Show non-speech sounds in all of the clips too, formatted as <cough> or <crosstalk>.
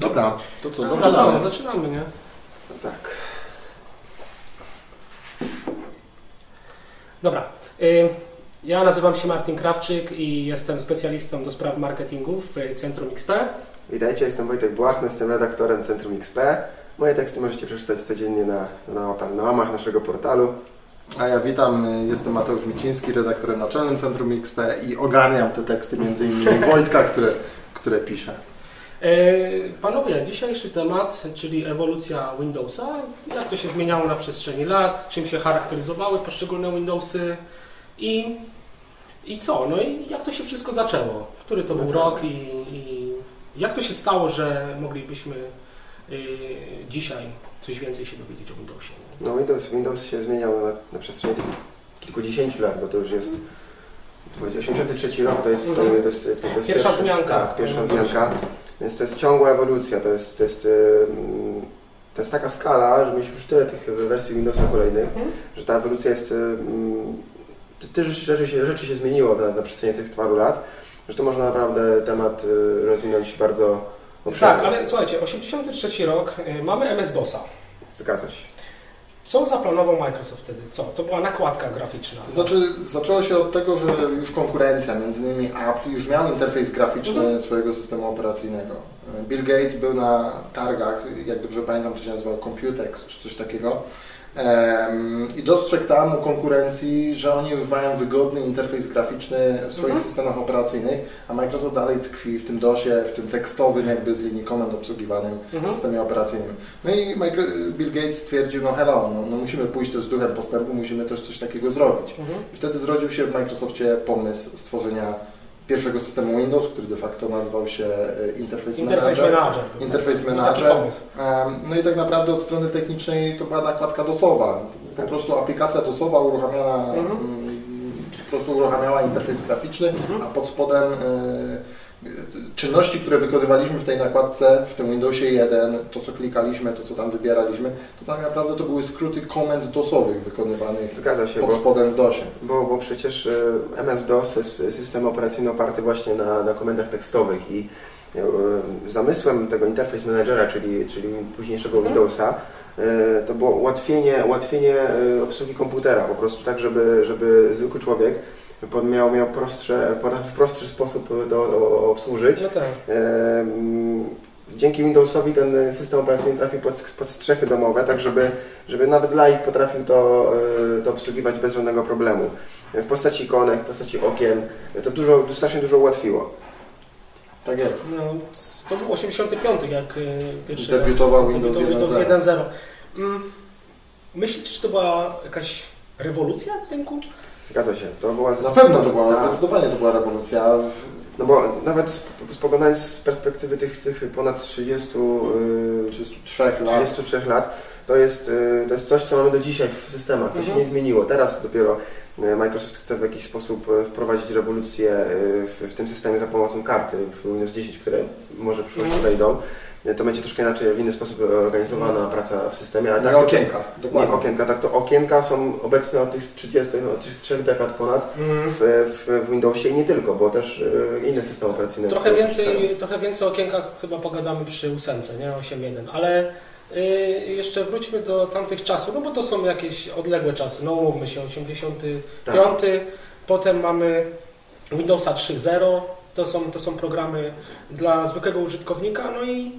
Dobra, to co, No, zaczynamy. zaczynamy, nie? No tak. Dobra. Ja nazywam się Martin Krawczyk i jestem specjalistą do spraw marketingu w Centrum XP. Witajcie, jestem Wojtek Błachny, jestem redaktorem Centrum XP. Moje teksty możecie przeczytać codziennie na, na, na łamach naszego portalu. A ja witam, y, jestem Mateusz Miciński, redaktorem naczelnym Centrum XP i ogarniam te teksty między innymi Wojtka, które, które pisze. Y, Panowie, dzisiejszy temat, czyli ewolucja Windowsa. Jak to się zmieniało na przestrzeni lat, czym się charakteryzowały poszczególne Windowsy i, i co? No i jak to się wszystko zaczęło? Który to No był tak. rok i, i jak to się stało, że moglibyśmy y, dzisiaj coś więcej się dowiedzieć o Windowsie? No Windows, Windows się zmieniał na, na przestrzeni tych kilkudziesięciu lat, bo to już jest 83 rok, to jest, to, Mhm. to jest, to jest Pierwsza zmianka. Tak, pierwsza Mhm. zmianka. Więc to jest ciągła ewolucja, to jest, to jest, to jest taka skala, że mieliśmy już tyle tych wersji Windowsa kolejnych, Mhm. że ta ewolucja jest. Tyle rzeczy, się- rzeczy się zmieniło na, na przestrzeni tych paru lat, że to można naprawdę temat y, rozwinąć bardzo obszernie. Tak, ale słuchajcie, 83 rok, y, mamy MS-DOSa. Zgadza się. Co zaplanował Microsoft wtedy? Co? To była nakładka graficzna. To znaczy, zaczęło się od tego, że już konkurencja, między innymi Apple, już miał interfejs graficzny Mhm. swojego systemu operacyjnego. Bill Gates był na targach, jak dobrze pamiętam, to się nazywał Computex czy coś takiego. I dostrzegł tam u konkurencji, że oni już mają wygodny interfejs graficzny w swoich Mhm. systemach operacyjnych, a Microsoft dalej tkwi w tym DOSie, w tym tekstowym jakby z linii komend obsługiwanym Mhm. systemie operacyjnym. No i Bill Gates stwierdził, no hello, no, no musimy pójść też z duchem postępu, musimy też coś takiego zrobić. Mhm. I wtedy zrodził się w Microsoftie pomysł stworzenia pierwszego systemu Windows, który de facto nazywał się e, Interface Interface Manager. Manager. Interface Taki Manager. No i tak naprawdę od strony technicznej to była nakładka DOSowa. Po prostu aplikacja DOSowa uruchamiana, Mhm. mm, po prostu uruchamiała interfejs graficzny, Mhm. a pod spodem e, czynności, które wykonywaliśmy w tej nakładce, w tym Windowsie 1, to co klikaliśmy, to co tam wybieraliśmy, to tak naprawdę to były skróty komend DOSowych wykonywanych Zgadza się, pod bo, spodem w DOSie. bo, bo przecież y, MS-DOS to jest system operacyjny oparty właśnie na, na komendach tekstowych i y, zamysłem tego Interface Managera, czyli, czyli późniejszego Mhm. Windowsa, y, to było ułatwienie, ułatwienie obsługi komputera, po prostu tak, żeby, żeby zwykły człowiek pod- miał, miał prostsze, w prostszy sposób do, do obsłużyć. No tak. Em, Dzięki Windowsowi ten system operacyjny trafił pod, pod strzechy domowe, tak żeby, żeby nawet laik potrafił to, e, to obsługiwać bez żadnego problemu. W postaci ikonek, w postaci okien, to dużo, strasznie dużo ułatwiło. Tak jest. No, to był 85, jak y, pierwszy Debiutował raz Windows debiutował 1.0. Windows 1.0. Mm, Myślicie, że to była jakaś rewolucja w rynku? Zgadza się. To była Na pewno to była, zdecydowanie to była rewolucja. No bo nawet sp- spoglądając z perspektywy tych, tych ponad 30, y, 33 lat. 33 lat, to jest, y, to jest coś, co mamy do dzisiaj w systemach. To się Mhm. nie zmieniło. Teraz dopiero y, Microsoft chce w jakiś sposób y, wprowadzić rewolucję y, w, w tym systemie za pomocą karty Windows 10, które może w przyszłości Mhm. wejdą. Y, To będzie troszkę inaczej, w inny sposób organizowana Mhm. praca w systemie. Ale Nie tak, to- okienka, Nie dokładnie. okienka, tak to okienka są obecne od tych 30, od tych 3 dekad ponad Mm. w, w, Windowsie i nie tylko, bo też y, inne systemy operacyjne. Trochę więcej, trochę więcej o okienkach chyba pogadamy przy ósemce, nie? 8.1, ale y, jeszcze wróćmy do tamtych czasów, no bo to są jakieś odległe czasy, no umówmy się, 85, Tak. potem mamy Windowsa 3.0, to są, to są programy dla zwykłego użytkownika, no i,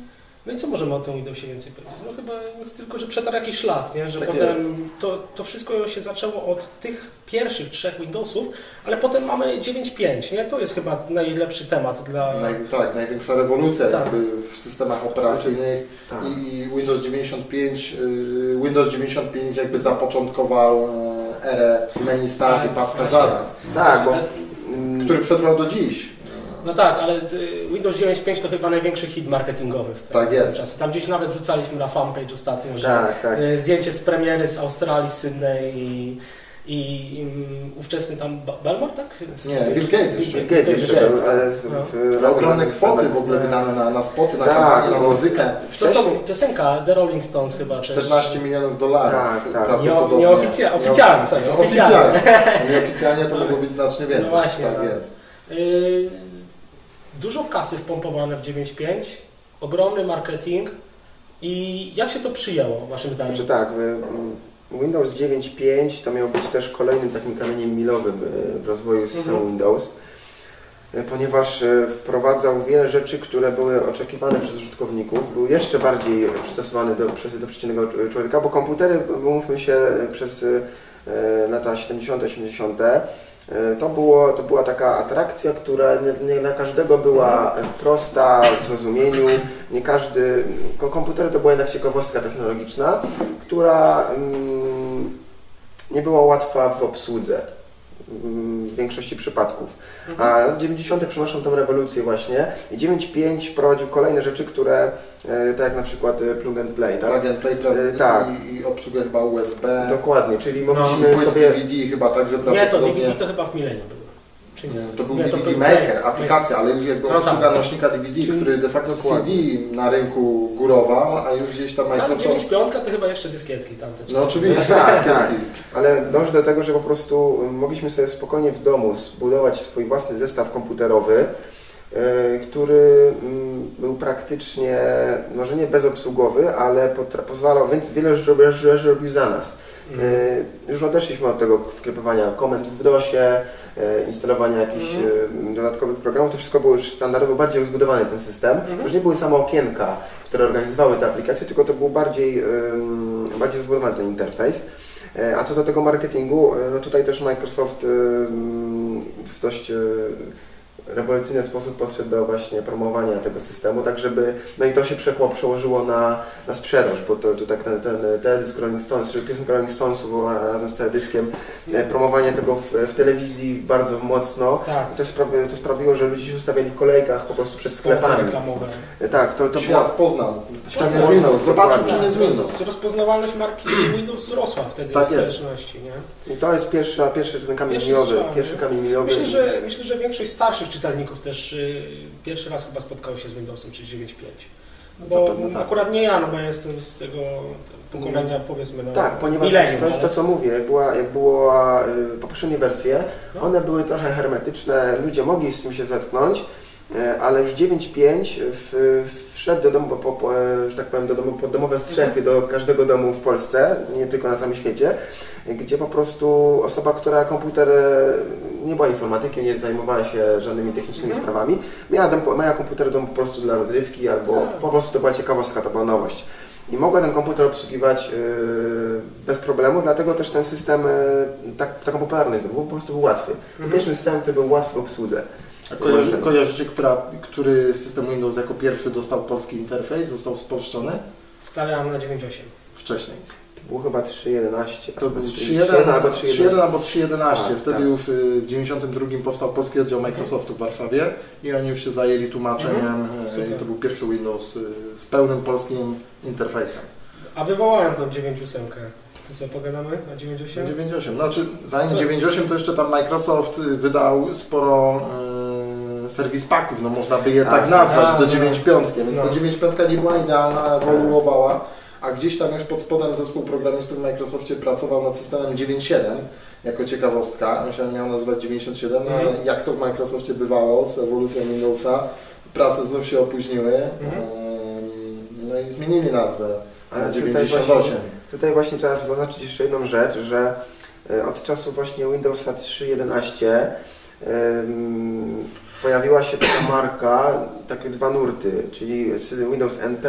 no i co możemy o tym Windowsie więcej powiedzieć? No chyba nic tylko, że przetarł jakiś szlak, nie? że Tak potem to, to wszystko się zaczęło od tych pierwszych trzech Windowsów, ale potem mamy 9.5, nie? To jest chyba najlepszy temat dla... Naj, tak, największa rewolucja Tak. jakby w systemach operacyjnych Tak. i Windows 95, y, Windows 95 jakby zapoczątkował e, erę menu start i Tak, paska tak. zadań, Tak, bo... Który przetrwał do dziś. No tak, ale y, Windows 9.5 to chyba największy hit marketingowy w te Tak jest. Tam gdzieś nawet wrzucaliśmy na fanpage ostatnio, że Tak, tak. y, zdjęcie z premiery z Australii, z Sydney i, i um, ówczesny tam Belmore, tak? Nie, Bill Gates jeszcze. Bill Gates jeszcze Gates, ale w, no. Ogromne z- kwoty w ogóle wydane na, na spoty, na Tak, na no. muzykę. Wcześniej- piosenka The Rolling Stones chyba też. 14 milionów dolarów. Tak, tak. prawdopodobnie. Nie- nieoficja- oficjalnie, sorry, Nie- oficjalnie. oficjalnie. <laughs> Nieoficjalnie to mogło być znacznie więcej. No właśnie, tak no. jest. Y, dużo kasy wpompowane w 9.5. ogromny marketing i jak się to przyjęło waszym zdaniem? Znaczy tak, Windows 9.5 to miał być też kolejnym takim kamieniem milowym y, w rozwoju systemu Mhm. Windows, y, ponieważ y, wprowadzał wiele rzeczy, które były oczekiwane przez użytkowników, był jeszcze bardziej przystosowany do, przez- do przeciętnego człowieka, bo komputery, mówmy się, przez lata 70., 80., y, to, było, to była taka atrakcja, która nie, nie dla każdego była prosta w zrozumieniu. Nie każdy. ko- Komputery to była jednak ciekawostka technologiczna, która mm, nie była łatwa w obsłudze w większości przypadków. Mhm. A lat 90. przynoszą tą rewolucję właśnie i 9.5 wprowadził kolejne rzeczy, które, e, tak jak na przykład e, plug and play, tak? Plug and play pra- E, tak. i, i obsługę chyba USB. Dokładnie, czyli No, mogliśmy Płyt sobie... DVD chyba także Nie, to prawdopodobnie. DVD to chyba w Millennium było. Czy nie? To był Nie, DVD był Maker, Play. aplikacja, ale już jakby No obsługa tak. nośnika DVD, Czyli- który de facto Dokładnie. CD na rynku górował, a już gdzieś tam Ale Microsoft... 9.5 to chyba jeszcze dyskietki tamte. No czasy. oczywiście, <laughs> Tak, tak. dyskietki. Ale dążę do tego, że po prostu mogliśmy sobie spokojnie w domu zbudować swój własny zestaw komputerowy, e, który mm, był praktycznie, może nie bezobsługowy, ale pozwalał, więc wiele rzeczy robił- za nas. E, Już odeszliśmy od tego wklepywania komend w DOSie, instalowania jakichś e, dodatkowych programów. To wszystko było już standardowo bardziej rozbudowany ten system. Mhm. Już nie były same okienka, które organizowały te aplikacje, tylko to był bardziej, bardziej zbudowany ten interfejs. E, A co do tego marketingu, e, no tutaj też Microsoft w dość e, rewolucyjny sposób podszedł do właśnie promowania tego systemu, tak żeby, no i to się przekło, przełożyło na, na sprzedaż, bo to, to tak ten, ten teledysk Rolling Stones, czy piosenka Rolling Stonesów razem z teledyskiem, e, promowanie tego w, w telewizji bardzo mocno, Tak. to, sprawi, to sprawiło, że ludzie się ustawiali w kolejkach po prostu przed sklepami. reklamowe. E, Tak, to, to Świat była, poznał. Świat poznał, Windows. Zobaczył, czym jest Windows. Rozpoznawalność marki <clears throat> Windows wzrosła wtedy Tak w jest. społeczności, nie? i to jest pierwsza, pierwszy ten kamień Pierwszy milowy, pierwszy kamień milowy. Myślę, że, myślę, że większość starszych czytelników też y, pierwszy raz chyba spotkało się z Windowsem 3.9.5. Bo Zapewne tak. akurat nie ja, no bo ja jestem z tego pokolenia powiedzmy no, Tak, ponieważ milenium, to jest to, ale- co mówię, jak była, jak była y, poprzednie wersje, No. one były trochę hermetyczne, ludzie mogli z tym się zetknąć, y, ale już 9.5 w- wszedł do domu, po, po, e, że tak powiem, do domu, pod domowe strzechy do każdego domu w Polsce, nie tylko na całym świecie, gdzie po prostu osoba, która komputer e, nie była informatykiem, nie zajmowała się żadnymi technicznymi Mhm. sprawami, miała, dom, miała komputer w domu po prostu dla rozrywki albo Tak. po prostu to była ciekawostka, to była nowość. I mogła ten komputer obsługiwać yy, bez problemu, dlatego też ten system yy, tak, taką popularność zdobył, po prostu był łatwy. Mhm. Pierwszy system, który był łatwy w obsłudze. A kojarzy, kojarzycie, która, który system Windows jako pierwszy dostał polski interfejs, został spolszczony? Stawiam na 9.8. Wcześniej. To było chyba 3.11. To był 3.1 3.1 albo 3.1 3.11. albo 3.11. Tak, Wtedy tak. już y, w 92 powstał polski oddział Microsoftu w Warszawie i oni już się zajęli tłumaczeniem. Mhm. y, to był pierwszy Windows y, z pełnym polskim interfejsem. A wywołałem tą 9.8. To co, pogadamy na 9.8? 9.8. Znaczy, zanim Co? 9.8 to jeszcze tam Microsoft wydał sporo y, serwis paków, no można by je tak, Tak, nazwać, tak, do no. 9.5, więc No. ta 9.5 nie była idealna, ewoluowała, a gdzieś tam już pod spodem zespół programistów w Microsoftie pracował nad systemem 9.7 jako ciekawostka, on się miał nazywać 97, no, Mhm. ale jak to w Microsoftie bywało z ewolucją Windowsa, prace znów się opóźniły, Mhm. no i zmienili nazwę Ale na tutaj 98. właśnie- Tutaj właśnie trzeba zaznaczyć jeszcze jedną rzecz, że e, od czasu właśnie Windowsa 3.11 em, pojawiła się taka marka, takie dwa nurty, czyli Windows NT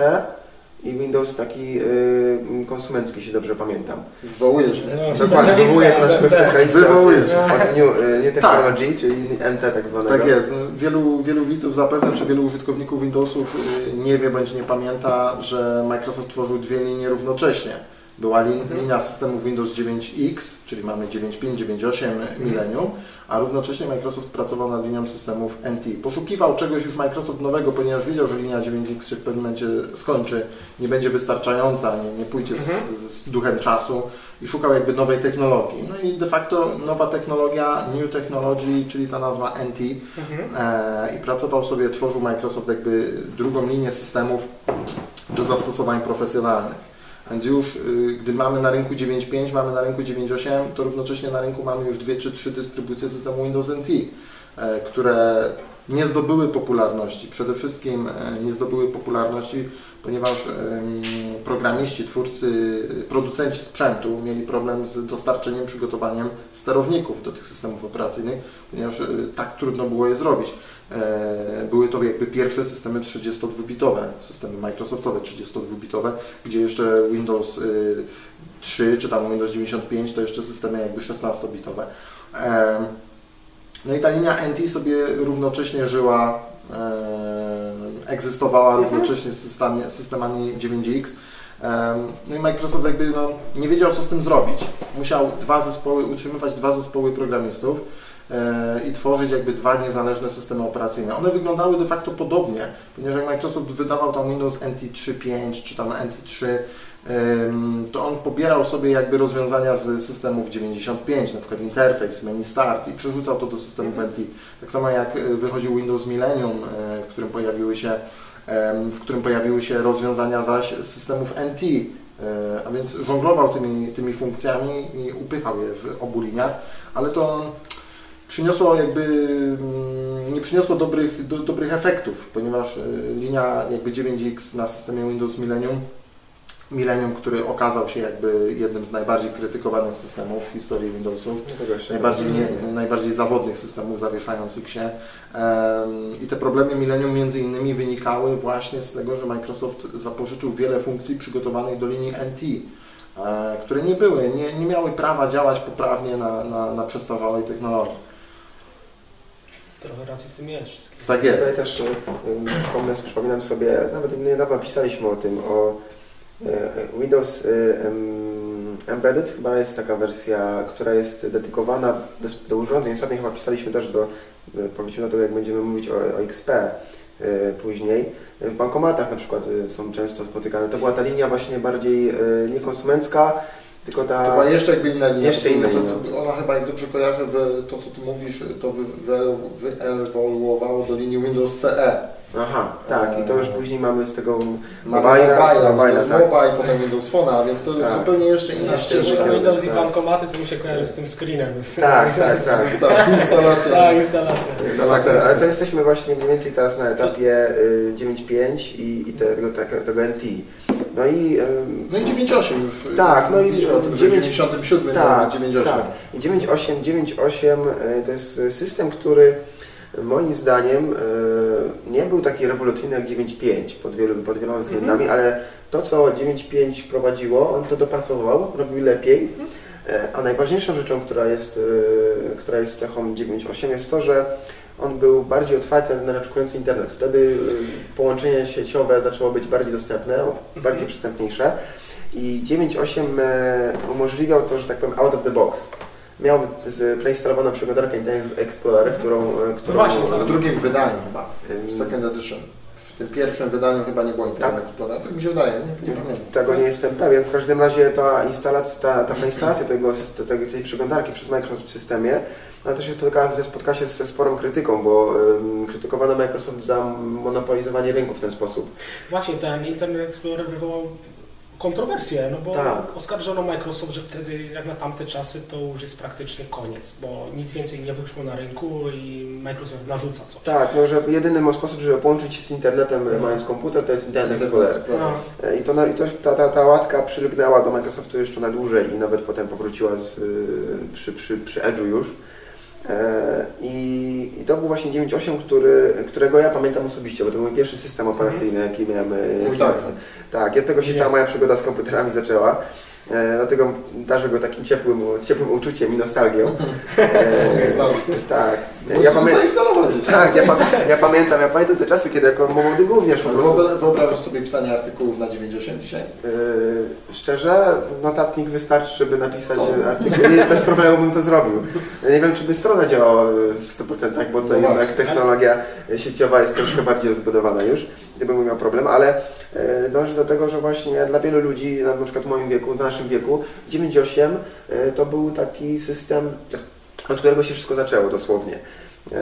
i Windows taki y, konsumencki, jeśli dobrze pamiętam. Wywołujesz mnie. No, Dokładnie, to naszego NT. specjalistę Wywołujesz. od, New, y, New Technology, czyli NT tak zwanego. Tak jest. No, Wielu, wielu widzów zapewne, czy wielu użytkowników Windowsów y, nie wie bądź nie pamięta, że Microsoft tworzył dwie linie równocześnie. Była lin, Mhm. linia systemów Windows 9X, czyli mamy 9.5, 9.8 Millennium, a równocześnie Microsoft pracował nad linią systemów NT. Poszukiwał czegoś już Microsoft nowego, ponieważ wiedział, że linia 9X się w pewnym momencie skończy, nie będzie wystarczająca, nie, nie pójdzie z, Mhm. z duchem czasu i szukał jakby nowej technologii. No i de facto nowa technologia, New Technology, czyli ta nazwa NT, Mhm. e, i pracował sobie, tworzył Microsoft jakby drugą linię systemów do zastosowań profesjonalnych. Więc już, y, gdy mamy na rynku 9.5, mamy na rynku 9.8, to równocześnie na rynku mamy już dwie czy trzy dystrybucje systemu Windows NT, e, które nie zdobyły popularności. Przede wszystkim e, nie zdobyły popularności, ponieważ programiści, twórcy, producenci sprzętu mieli problem z dostarczeniem, przygotowaniem sterowników do tych systemów operacyjnych, ponieważ e, tak trudno było je zrobić. E, Były to jakby pierwsze systemy 32-bitowe, systemy Microsoftowe 32-bitowe, gdzie jeszcze Windows y, 3 czy tam Windows 95 to jeszcze systemy jakby 16-bitowe. No i ta linia NT sobie równocześnie żyła, e, egzystowała równocześnie z systemami, systemami 9X. Em, No i Microsoft jakby no, nie wiedział co z tym zrobić. Musiał dwa zespoły, utrzymywać dwa zespoły programistów e, i tworzyć jakby dwa niezależne systemy operacyjne. One wyglądały de facto podobnie, ponieważ jak Microsoft wydawał tam Windows NT 3.5 czy tam NT 3, ym, to on pobierał sobie jakby rozwiązania z systemów 95, na przykład interfejs, menu start i przerzucał to do systemów NT. Tak samo jak y, wychodził Windows Millennium, y, w którym pojawiły się w którym pojawiły się rozwiązania zaś z systemów NT, y, a więc żonglował tymi, tymi funkcjami i upychał je w obu liniach, ale to przyniosło jakby, mm, nie przyniosło dobrych, do, dobrych efektów, ponieważ linia jakby 9X na systemie Windows Millennium, Millennium, który okazał się jakby jednym z najbardziej krytykowanych systemów w historii jeszcze nie najbardziej, nie, najbardziej zawodnych systemów zawieszających się. I te problemy Millennium między innymi wynikały właśnie z tego, że Microsoft zapożyczył wiele funkcji przygotowanych do linii NT, e, które nie były, nie, nie miały prawa działać poprawnie na, na, na przestarzałej technologii. Trochę racji w tym jest wszystkim. Tak Tutaj jest. też y, y, przypomnę, przypominam sobie, nawet niedawno pisaliśmy o tym, o Windows y, em, Embedded, chyba jest taka wersja, która jest dedykowana do, do urządzeń. Ostatnio chyba pisaliśmy też do, y, powiedzmy na to, jak będziemy mówić o, o XP później. W bankomatach na przykład są często spotykane. To była ta linia właśnie bardziej y, nie konsumencka, tylko ta... Była jeszcze jakby inna linia. Jeszcze inna to, linia. to, ona chyba, jak dobrze kojarzę, wy- to co tu mówisz, to wy- wy- wyewoluowało do linii Windows CE. Aha, tak. I to już później mamy z tego mobile, mobile'a, Windows tak. Mobile, potem Windows Phone, a więc to już Tak. zupełnie jeszcze inna ścieżka. Windows i tak. bankomaty to mi się kojarzy z tym screenem. Tak, <laughs> tak, tak. Tak, instalacja. <laughs> Tak, instalacja. Instalacja, ale to jesteśmy właśnie mniej więcej teraz na etapie y, 9.5 i, i tego, tego, tego NT. No i No i 9.8 już. Tak, no i o tym, że w 9 97 tak, to 9.8. tak. I 9.8, 9.8 y, to jest system, który moim zdaniem y, nie był taki rewolucyjny jak 9.5 pod, wielu, pod wieloma względami, ale to co 9.5 wprowadziło, on to dopracował, robił lepiej. E, A najważniejszą rzeczą, która jest, która jest cechą 9.8 jest to, że on był bardziej otwarty na raczkujący internet. Wtedy y, połączenie sieciowe zaczęło być bardziej dostępne, bardziej przystępniejsze i 9.8 e, umożliwiał to, że tak powiem, out of the box. Miał preinstalowaną przeglądarkę Internet Explorer, którą... e, którą właśnie, tak. W drugim wydaniu chyba, w Second Edition. W tym pierwszym wydaniu chyba nie było Internet Tak. Explorer, tak mi się wydaje, nie, nie pamiętam. Tego nie jestem pewien. W każdym razie ta instalacja, ta, ta preinstalacja tego, tej przeglądarki przez Microsoft w systemie, ona też się spotkała się ze sporą krytyką, bo ym, krytykowano Microsoft za monopolizowanie rynku w ten sposób. Właśnie ten Internet Explorer wywołał kontrowersję, no bo Tak. oskarżono Microsoft, że wtedy jak na tamte czasy to już jest praktycznie koniec, bo nic więcej nie wyszło na rynku i Microsoft narzuca coś. Tak, no, że jedyny sposób, żeby połączyć się z internetem Mhm. mając komputer, to jest Internet Explorer. No, E, I, to, na- i to, ta, ta, ta łatka przylgnęła do Microsoftu jeszcze na dłużej i nawet potem powróciła z, y, przy, przy, przy Edge'u już. E, I, I to był właśnie 9.8, który, którego ja pamiętam osobiście, bo to był mój pierwszy system operacyjny, jaki miałem. e, Jaki tak. tak, i od tego się cała moja przygoda z komputerami zaczęła. E, dlatego darzę go takim ciepłym, ciepłym uczuciem i nostalgią. <laughs> E, Nostalgią. tak. Ja pamię- tak ja, ja pamiętam, ja pamiętam te czasy, kiedy jako młody gówniarz po prostu Wyobrażasz sobie pisanie artykułów na 9.8 dzisiaj? Yy, szczerze, notatnik wystarczy, żeby napisać artykuł i bez problemu bym to zrobił. Nie wiem, czy by strona działała w 100%, bo to No jednak technologia sieciowa jest troszkę bardziej rozbudowana już, bym miał problem, ale yy, dąży do tego, że właśnie dla wielu ludzi, na przykład w moim wieku, w naszym wieku, 9.8 yy, to był taki system, od którego się wszystko zaczęło dosłownie. Yy,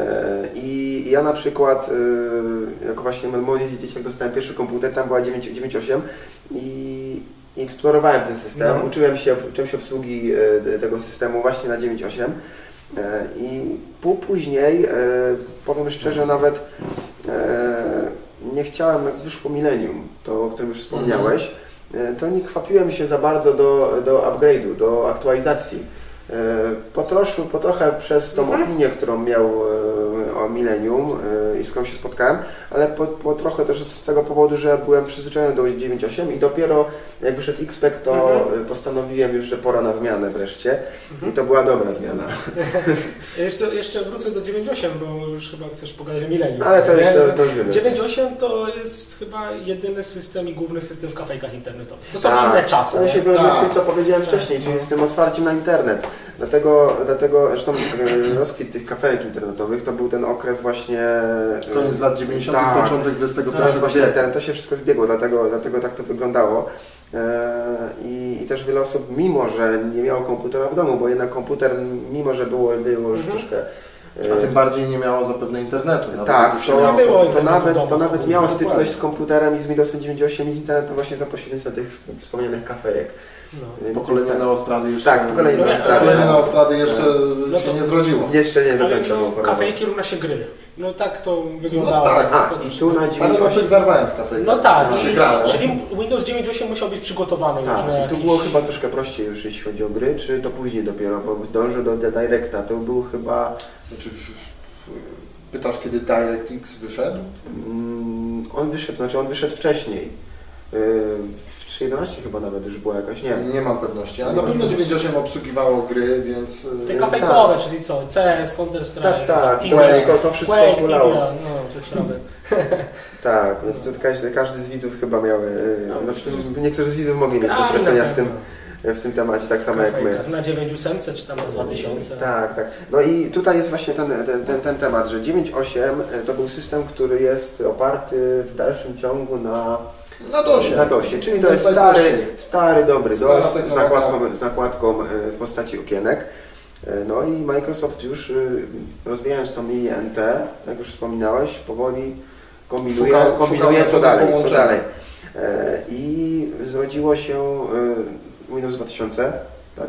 I ja na przykład, jako właśnie młody dzieciak dostałem pierwszy komputer, tam była 9 9.8 i eksplorowałem ten system, No. uczyłem się, uczyłem się obsługi e, te- tego systemu właśnie na 9.8 E, I pół później, e, powiem szczerze, nawet e, nie chciałem, jak wyszło Millennium, to o którym już wspomniałeś, e, to nie kwapiłem się za bardzo do, do upgrade'u, do aktualizacji. E, Po, trosze, po trochę przez tą Mhm. opinię, którą miał e, o Millennium e, i z którą się spotkałem, ale po, po trochę też z tego powodu, że byłem przyzwyczajony do 9.8 i dopiero jak wyszedł XPEC, to Mhm. postanowiłem już, że pora na zmianę wreszcie Mhm. i to była dobra zmiana. <laughs> Jeszcze, jeszcze wrócę do 9.8, bo już chyba chcesz pogadać o Millennium. Ale to jeszcze zdążymy. 9.8 to jest chyba jedyny system i główny system w kafejkach internetowych. To są Tak, inne czasy. Nie? się wiąże z Tak. tym, co powiedziałem Tak. wcześniej, czyli z tym otwarciem na internet. Dlatego, dlatego zresztą e, rozkwit tych kafelek internetowych to był ten okres właśnie... e, Koniec lat 90., Tak. początek XX Teraz właśnie ten, to się wszystko zbiegło, dlatego, dlatego tak to wyglądało. E, I, I też wiele osób, mimo że nie miało komputera w domu, bo jednak komputer, mimo że było, było już Mhm. troszkę... A tym bardziej nie miało zapewne internetu. nawet tak, to, było to, internetu nawet, domu. to nawet miało styczność z komputerem i z Windowsem 98 i z internetem właśnie za pośrednictwem tych wspomnianych kafejek. No. Więc Pokolenie tak. neostrady jeszcze... Tak, pokolenie No, neostrady. Pokolenie neostrady jeszcze No się to- nie zrodziło. Jeszcze nie do Ale końca było no, kafejki równa się gry. No tak to wyglądało. tak. A, i tu na Parę 98... nowych zarwałem w kafejkach. No tak, i, grało. czyli Windows 9.8 musiał być przygotowany już na Tak, jakiś... tu było chyba troszkę prościej już jeśli chodzi o gry, czy to później dopiero, bo dążę do The Directa, to był chyba... Znaczy, pytasz, kiedy DirectX wyszedł? Mm, on wyszedł, znaczy on wyszedł wcześniej. Yy, 3.11 chyba nawet już była jakaś, nie. Nie mam pewności, ale Nie na pewno pewności. 9.8 obsługiwało gry, więc... Te y, kafejkowe, czyli co? CS, Counter Strike, Tak, tak, to wszystko, to wszystko Quake. Tibia, no te sprawy. <laughs> Tak, więc to każdy, każdy z widzów chyba miał, yy, No, no, niektórzy z widzów mogli mieć doświadczenia w tym, w tym temacie, tak samo jak my. Kafejkach Na 9.8 czy tam na 2000. Tak, tak. No i tutaj jest właśnie ten, ten, ten, ten temat, że 9.8 to był system, który jest oparty w dalszym ciągu na, Na DOSie. na DOSie, czyli to To jest stary, stary dobry DOS z nakładką, z nakładką e, w postaci okienek. E, No i Microsoft już y, rozwijając tą linię NT, jak już wspominałeś, powoli kombinuje, Szukał- kombinuje szukał co dalej, co dalej. E, I zrodziło się Windows 2000, tak?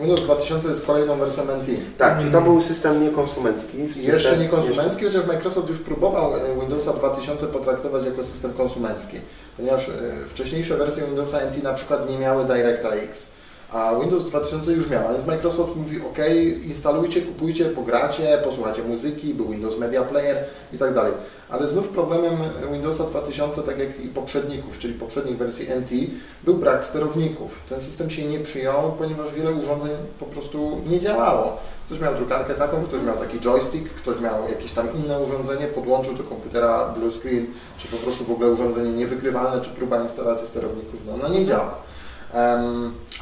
Windows 2000 jest kolejną wersją NT. tak, czyli to był system niekonsumencki. Jeszcze nie konsumencki, chociaż Microsoft już próbował e, Windowsa 2000 potraktować jako system konsumencki, ponieważ e, wcześniejsze wersje Windowsa NT na przykład nie miały DirectX, a Windows 2000 już miał, więc Microsoft mówi ok, instalujcie, kupujcie, pogracie, posłuchacie muzyki, był Windows Media Player i tak dalej. Ale znów problemem Windowsa 2000, tak jak i poprzedników, czyli poprzednich wersji NT, był brak sterowników. Ten system się nie przyjął, ponieważ wiele urządzeń po prostu nie działało. Ktoś miał drukarkę taką, ktoś miał taki joystick, ktoś miał jakieś tam inne urządzenie, podłączył do komputera blue screen, czy po prostu w ogóle urządzenie niewykrywalne, czy próba instalacji sterowników, no, no nie działa.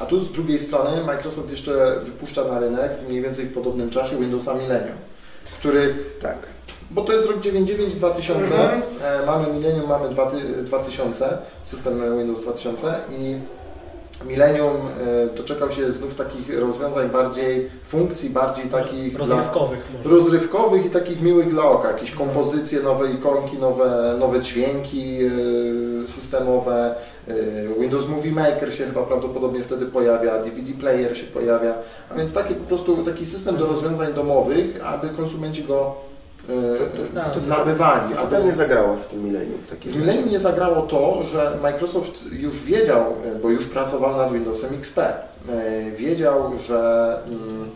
A tu z drugiej strony Microsoft jeszcze wypuszcza na rynek mniej więcej w podobnym czasie Windowsa Millennium, który, Tak. bo to jest rok 99-2000, Mhm. e, mamy Millennium, mamy 2000, 2000, system Windows 2000 i Millennium e, doczekał się znów takich rozwiązań bardziej, funkcji bardziej takich dla, Rozrywkowych może. rozrywkowych i takich miłych dla oka. Jakieś kompozycje, nowe ikonki, nowe, nowe dźwięki e, systemowe. e, Windows Movie Maker się chyba prawdopodobnie wtedy pojawia, DVD player się pojawia. A więc taki po prostu taki system do rozwiązań domowych, aby konsumenci go e. To. To aby- tam nie zagrało w tym milenium? W w Millennium nie zagrało to, że Microsoft już wiedział, e, bo już pracował nad Windowsem XP, e, wiedział, że mm,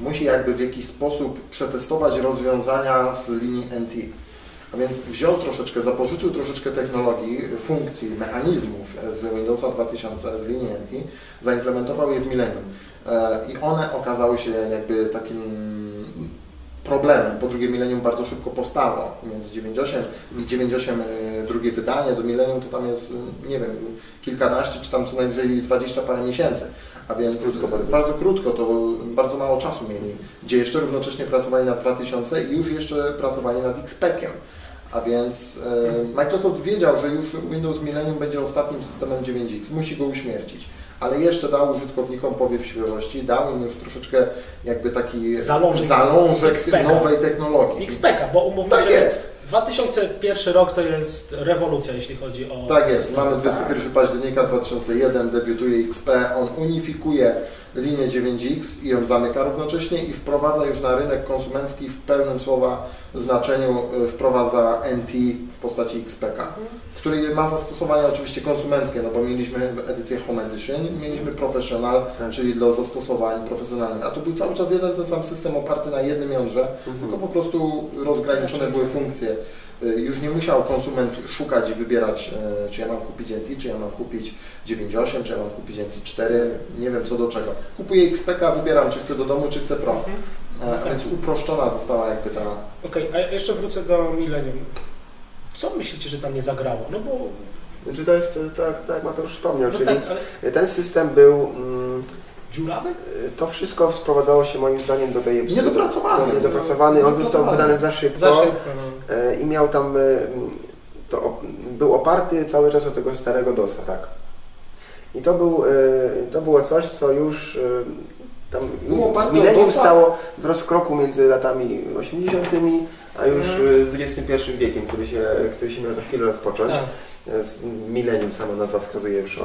musi jakby w jakiś sposób przetestować rozwiązania z linii NT. A więc wziął troszeczkę, zapożyczył troszeczkę technologii, funkcji, mechanizmów z Windowsa 2000, z linii NT, zaimplementował je w Millennium. E, I one okazały się jakby takim problemem. Po drugie Millennium bardzo szybko powstało, między 98 i 98 e, drugie wydanie, do Millennium to tam jest, e, nie wiem, kilkanaście czy tam co najwyżej 20 parę miesięcy. A więc Krótko bardzo. bardzo krótko, to bardzo mało czasu mieli, gdzie jeszcze równocześnie pracowali nad 2000 i już jeszcze pracowali nad XPEC-iem. A więc e, Microsoft wiedział, że już Windows Millennium będzie ostatnim systemem 9X, musi go uśmiercić. Ale jeszcze dał użytkownikom powiew świeżości, dał im już troszeczkę jakby taki Zalążek zalążek nowej technologii. XPEC, bo umówmy Tak się, jest, 2001 rok to jest rewolucja, jeśli chodzi o... tak jest. Mamy 21 października 2001, debiutuje XP, on unifikuje linię 9X i ją zamyka równocześnie i wprowadza już na rynek konsumencki w pełnym słowa znaczeniu, y, wprowadza NT w postaci XPK, który ma zastosowania oczywiście konsumenckie, no bo mieliśmy edycję Home Edition i mieliśmy Professional, Tak. czyli dla zastosowań profesjonalnych, a to był cały czas jeden ten sam system oparty na jednym jądrze, tylko po prostu rozgraniczone były funkcje. Y, Już nie musiał konsument szukać i wybierać, y, czy ja mam kupić NT, czy ja mam kupić 9.8, czy ja mam kupić NT4, nie wiem co do czego. Kupuję XPK, wybieram, czy chcę do domu, czy chcę Pro. E, Więc uproszczona została jakby ta... Okej, a jeszcze wrócę do Millennium. Co myślicie, że tam nie zagrało? No bo... Znaczy to jest, tak, tak jak Mateusz wspomniał, No czyli tak, ale ten system był, mm, dziurawy? to wszystko sprowadzało się moim zdaniem do tej... Niedopracowany. do- Niedopracowany, on został wydany za szybko. Za szybko, no. E, i miał tam, e, to był oparty cały czas o tego starego DOSa, tak. I to, był, e, to było coś, co już tam milenium stało w rozkroku między latami 80 a już e, XXI wiekiem, który się, który się miał za chwilę rozpocząć. Tak. Z- Milenium sama nazwa wskazuje już e,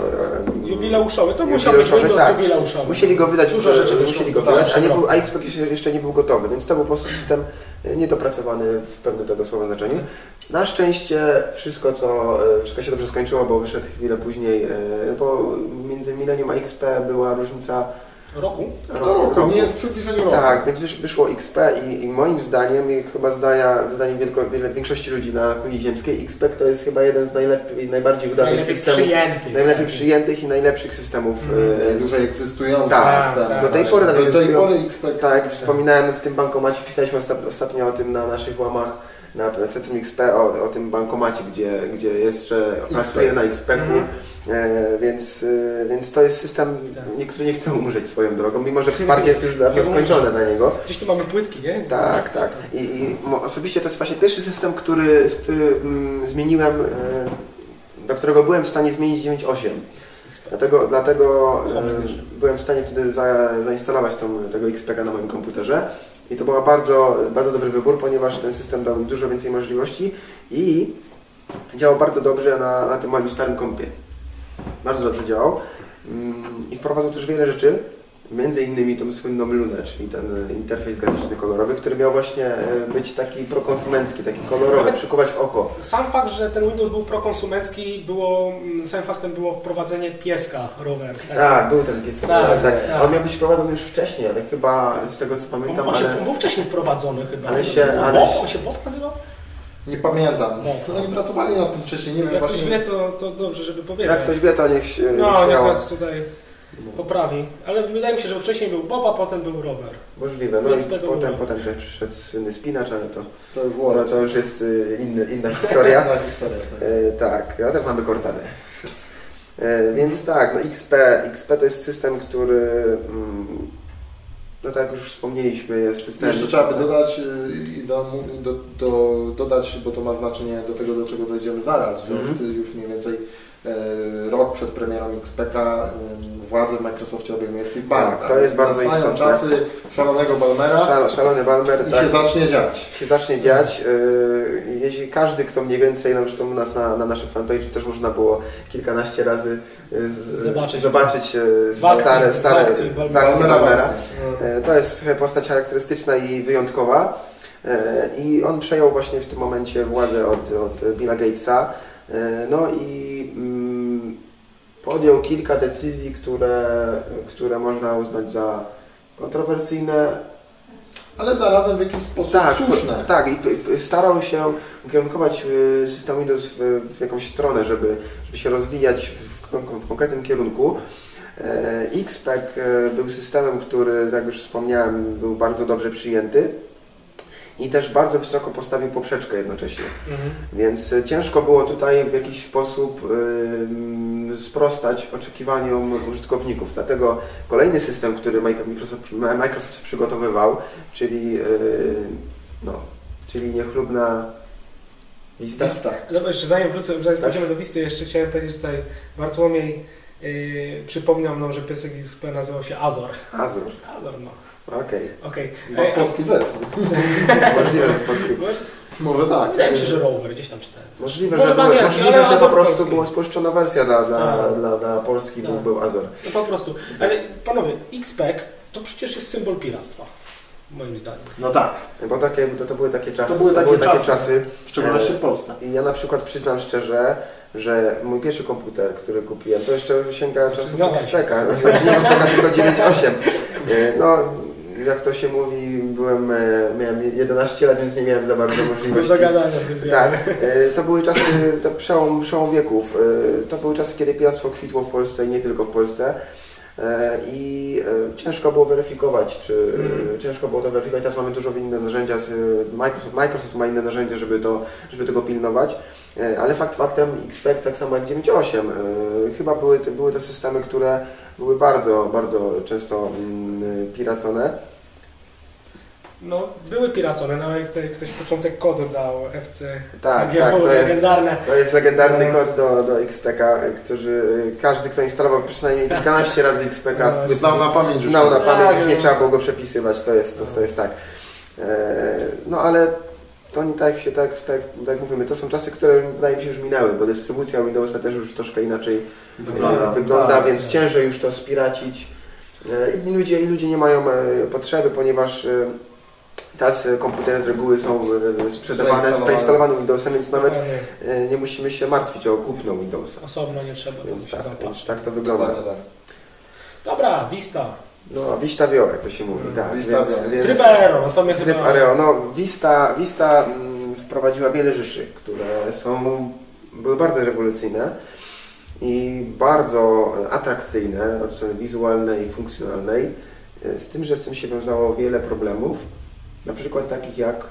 Jubileuszowy, to musiał być Windows tak. jubileuszowy. Musieli go wydać, Dużo rzeczy musieli go wydać, a, nie był, a XPEC jeszcze, nie był gotowy, więc to był po prostu system e, niedopracowany w pewnym tego słowa znaczeniu. Na szczęście wszystko, co, e, wszystko się dobrze skończyło, bo wyszedł chwilę później, bo między Millennium a XP była różnica Roku? Do roku, nie w przybliżeniu roku. Tak, więc wysz, wyszło XP i, i moim zdaniem, i chyba zdania, zdaniem wielko, wiele, większości ludzi na kuli ziemskiej, XP to jest chyba jeden z najlepiej, najbardziej udanych Najlepiej systemów, przyjęty. najlepiej przyjętych i najlepszych systemów Mhm. e, Najdłużej egzystujący Tak, system. tak. Do tej pory nawet Do tej egzystują- pory XP... Tak, jak wspominałem w tym bankomacie, pisaliśmy osta- ostatnio o tym na naszych łamach na Centrum XP, o, o tym bankomacie, gdzie, gdzie jeszcze pracuje na XP-ku, Mhm. e, więc, e, więc to jest system, Tak. niektórzy nie chcą umrzeć swoją drogą, mimo że wsparcie jest już dawno skończone na niego. Gdzieś tu mamy płytki, nie? Tak, tak. I, i osobiście to jest właśnie pierwszy system, który, który mm, zmieniłem, e, do którego byłem w stanie zmienić 9.8. Dlatego, dlatego e, byłem w stanie wtedy za, zainstalować tą, tego XPK na moim komputerze i to był bardzo, bardzo dobry wybór, ponieważ ten system dał mi dużo więcej możliwości i działał bardzo dobrze na, na tym moim starym kompie. Bardzo dobrze działał Mm, i wprowadzał też wiele rzeczy, między innymi tą słynną Lunę, czyli ten e, interfejs graficzny kolorowy, który miał właśnie e, być taki prokonsumencki, taki kolorowy, Nawet- przykuwać oko. Sam fakt, że ten Windows był prokonsumencki, było, mm, samym faktem było wprowadzenie pieska rower. Tak, był ten pies. Tak, Tak, tak. tak. On miał być wprowadzony już wcześniej, ale chyba z tego co On, pamiętam, on, się, ale... on był wcześniej wprowadzony chyba. Ale się- Bob? ale się- On się Bob nazywał? Nie pamiętam. No. Oni pracowali nad tym wcześniej, nie wiem Jak ktoś właśnie. wie, to, to dobrze, żeby powiedzieć. Jak ktoś wie, to niech się No, niech nas tutaj poprawi. Ale wydaje mi się, że wcześniej był Bob, a potem był rower. Możliwe. No Więc i tego potem, było. potem też przyszedł słynny spinacz, ale to, To już to, to już jest y, inny, inna historia. <laughs> Inna historia. Tak. E, tak, a teraz mamy Cortanę. E, więc tak, no XP, XP to jest system, który, mm, no tak jak już wspomnieliśmy, jest systemem... Jeszcze trzeba by dodać, y, i do, do, do, dodać, bo to ma znaczenie do tego, do czego dojdziemy zaraz, że Mhm. ty już mniej więcej rok przed premierą XPK e, władzę w Microsoftie obejmuje Steve Ballmer. Tak, to jest bardzo istotne. czasy szalonego Balmera Szal, szalony Balmer, i tak, się zacznie dziać. się zacznie dziać. Yy, Jeśli każdy, kto mniej więcej, no zresztą u nas na, na naszym fanpage'u też można było kilkanaście razy z- Zobaczyć. zobaczyć stare, stare akcji w Balmera. Balmera. E, To jest postać charakterystyczna i wyjątkowa. E, I on przejął właśnie w tym momencie władzę od, od Billa Gatesa. E, No i mm, podjął kilka decyzji, które, które można uznać za kontrowersyjne. Ale zarazem w jakiś sposób Tak, słuszne. tak i starał się ukierunkować y, system Windows w, w jakąś stronę, żeby, żeby się rozwijać w, w konkretnym kierunku. E, XPEC e, był systemem, który, tak jak już wspomniałem, był bardzo dobrze przyjęty i też bardzo wysoko postawił poprzeczkę jednocześnie. Mhm. Więc e, ciężko było tutaj w jakiś sposób ym, sprostać oczekiwaniom użytkowników. Dlatego kolejny system, który Microsoft, Microsoft przygotowywał, czyli, yy, no, czyli niechlubna Vista. Lista. Dobra, jeszcze zanim wrócę, zanim Tak. do listy, jeszcze chciałem powiedzieć tutaj, Bartłomiej yy, przypomniał nam, że piesek XP nazywał się Azor. Azure. Azor, no. Okej. Okej. Ma Ej, w polskiej wersji. <laughs> Możliwe, że w polskiej. Może- Może tak. Wydaje mi się, że rower, gdzieś tam czytałem. Możliwe, że, po były, możliwe, ale że po prostu polski. była spolszczona wersja dla, dla, Tak. dla, dla Polski, był, Tak. był Azor. No po prostu. Ale panowie, XPEC to przecież jest symbol piractwa. Moim zdaniem. No tak, Bo takie, to, to były takie czasy. To były takie czasy. czasy. w szczególności w Polsce. I ja na przykład przyznam szczerze, że mój pierwszy komputer, który kupiłem, to jeszcze sięga czasów Przyznawaj się. XPEC'a. Znaczy nie XPEC'a, tylko 9.8. E, No, jak to się mówi, byłem, e, miałem 11 lat, więc nie miałem za bardzo <laughs> możliwości. zbyt Tak, e, to były czasy, to przełom, przełom wieków. E, To były czasy, kiedy piractwo kwitło w Polsce i nie tylko w Polsce. I ciężko było weryfikować, czy Mhm. ciężko było to weryfikować. Teraz mamy dużo inne narzędzia. Microsoft, Microsoft ma inne narzędzia, żeby, to, żeby tego pilnować. Ale fakt faktem XPEC tak samo jak 9.8. e, Chyba były, te- były to systemy, które były bardzo, bardzo często mm, piracone. No, były piracone, nawet tutaj ktoś początek kodu dał FC. Tak, tak, to jest, legendarne. To jest legendarny No. kod do, do XPK, który każdy, kto instalował przynajmniej kilkanaście razy XPK, No, Znał na pamięć już. znał na pamięć, Tak, już nie no. trzeba było go przepisywać, to jest, to, to jest tak. E, No ale to nie tak się, tak, tak, tak jak mówimy, to są czasy, które wydaje mi się już minęły, bo dystrybucja Windowsa też już troszkę inaczej wygląda, wygląda Tak. więc ciężej już to spiracić. E, I ludzie, i ludzie nie mają e, potrzeby, ponieważ e, tacy komputery z reguły są e, sprzedawane z preinstalowanym Windowsem, więc nawet Dokładnie. e, nie musimy się martwić o kupno Windowsa. Osobno nie trzeba tam Więc tak, więc tak to wygląda. Dokładnie tak. Dobra, Vista. No, Vista Vio, jak to się mówi, Mm, tak. Vista więc, Vio. więc Tryb Aero, no to mnie Tryb chyba... Areo. No, Vista, Vista mm, wprowadziła wiele rzeczy, które są, były bardzo rewolucyjne i bardzo atrakcyjne od strony wizualnej i funkcjonalnej, e, z tym, że z tym się wiązało wiele problemów, na przykład takich jak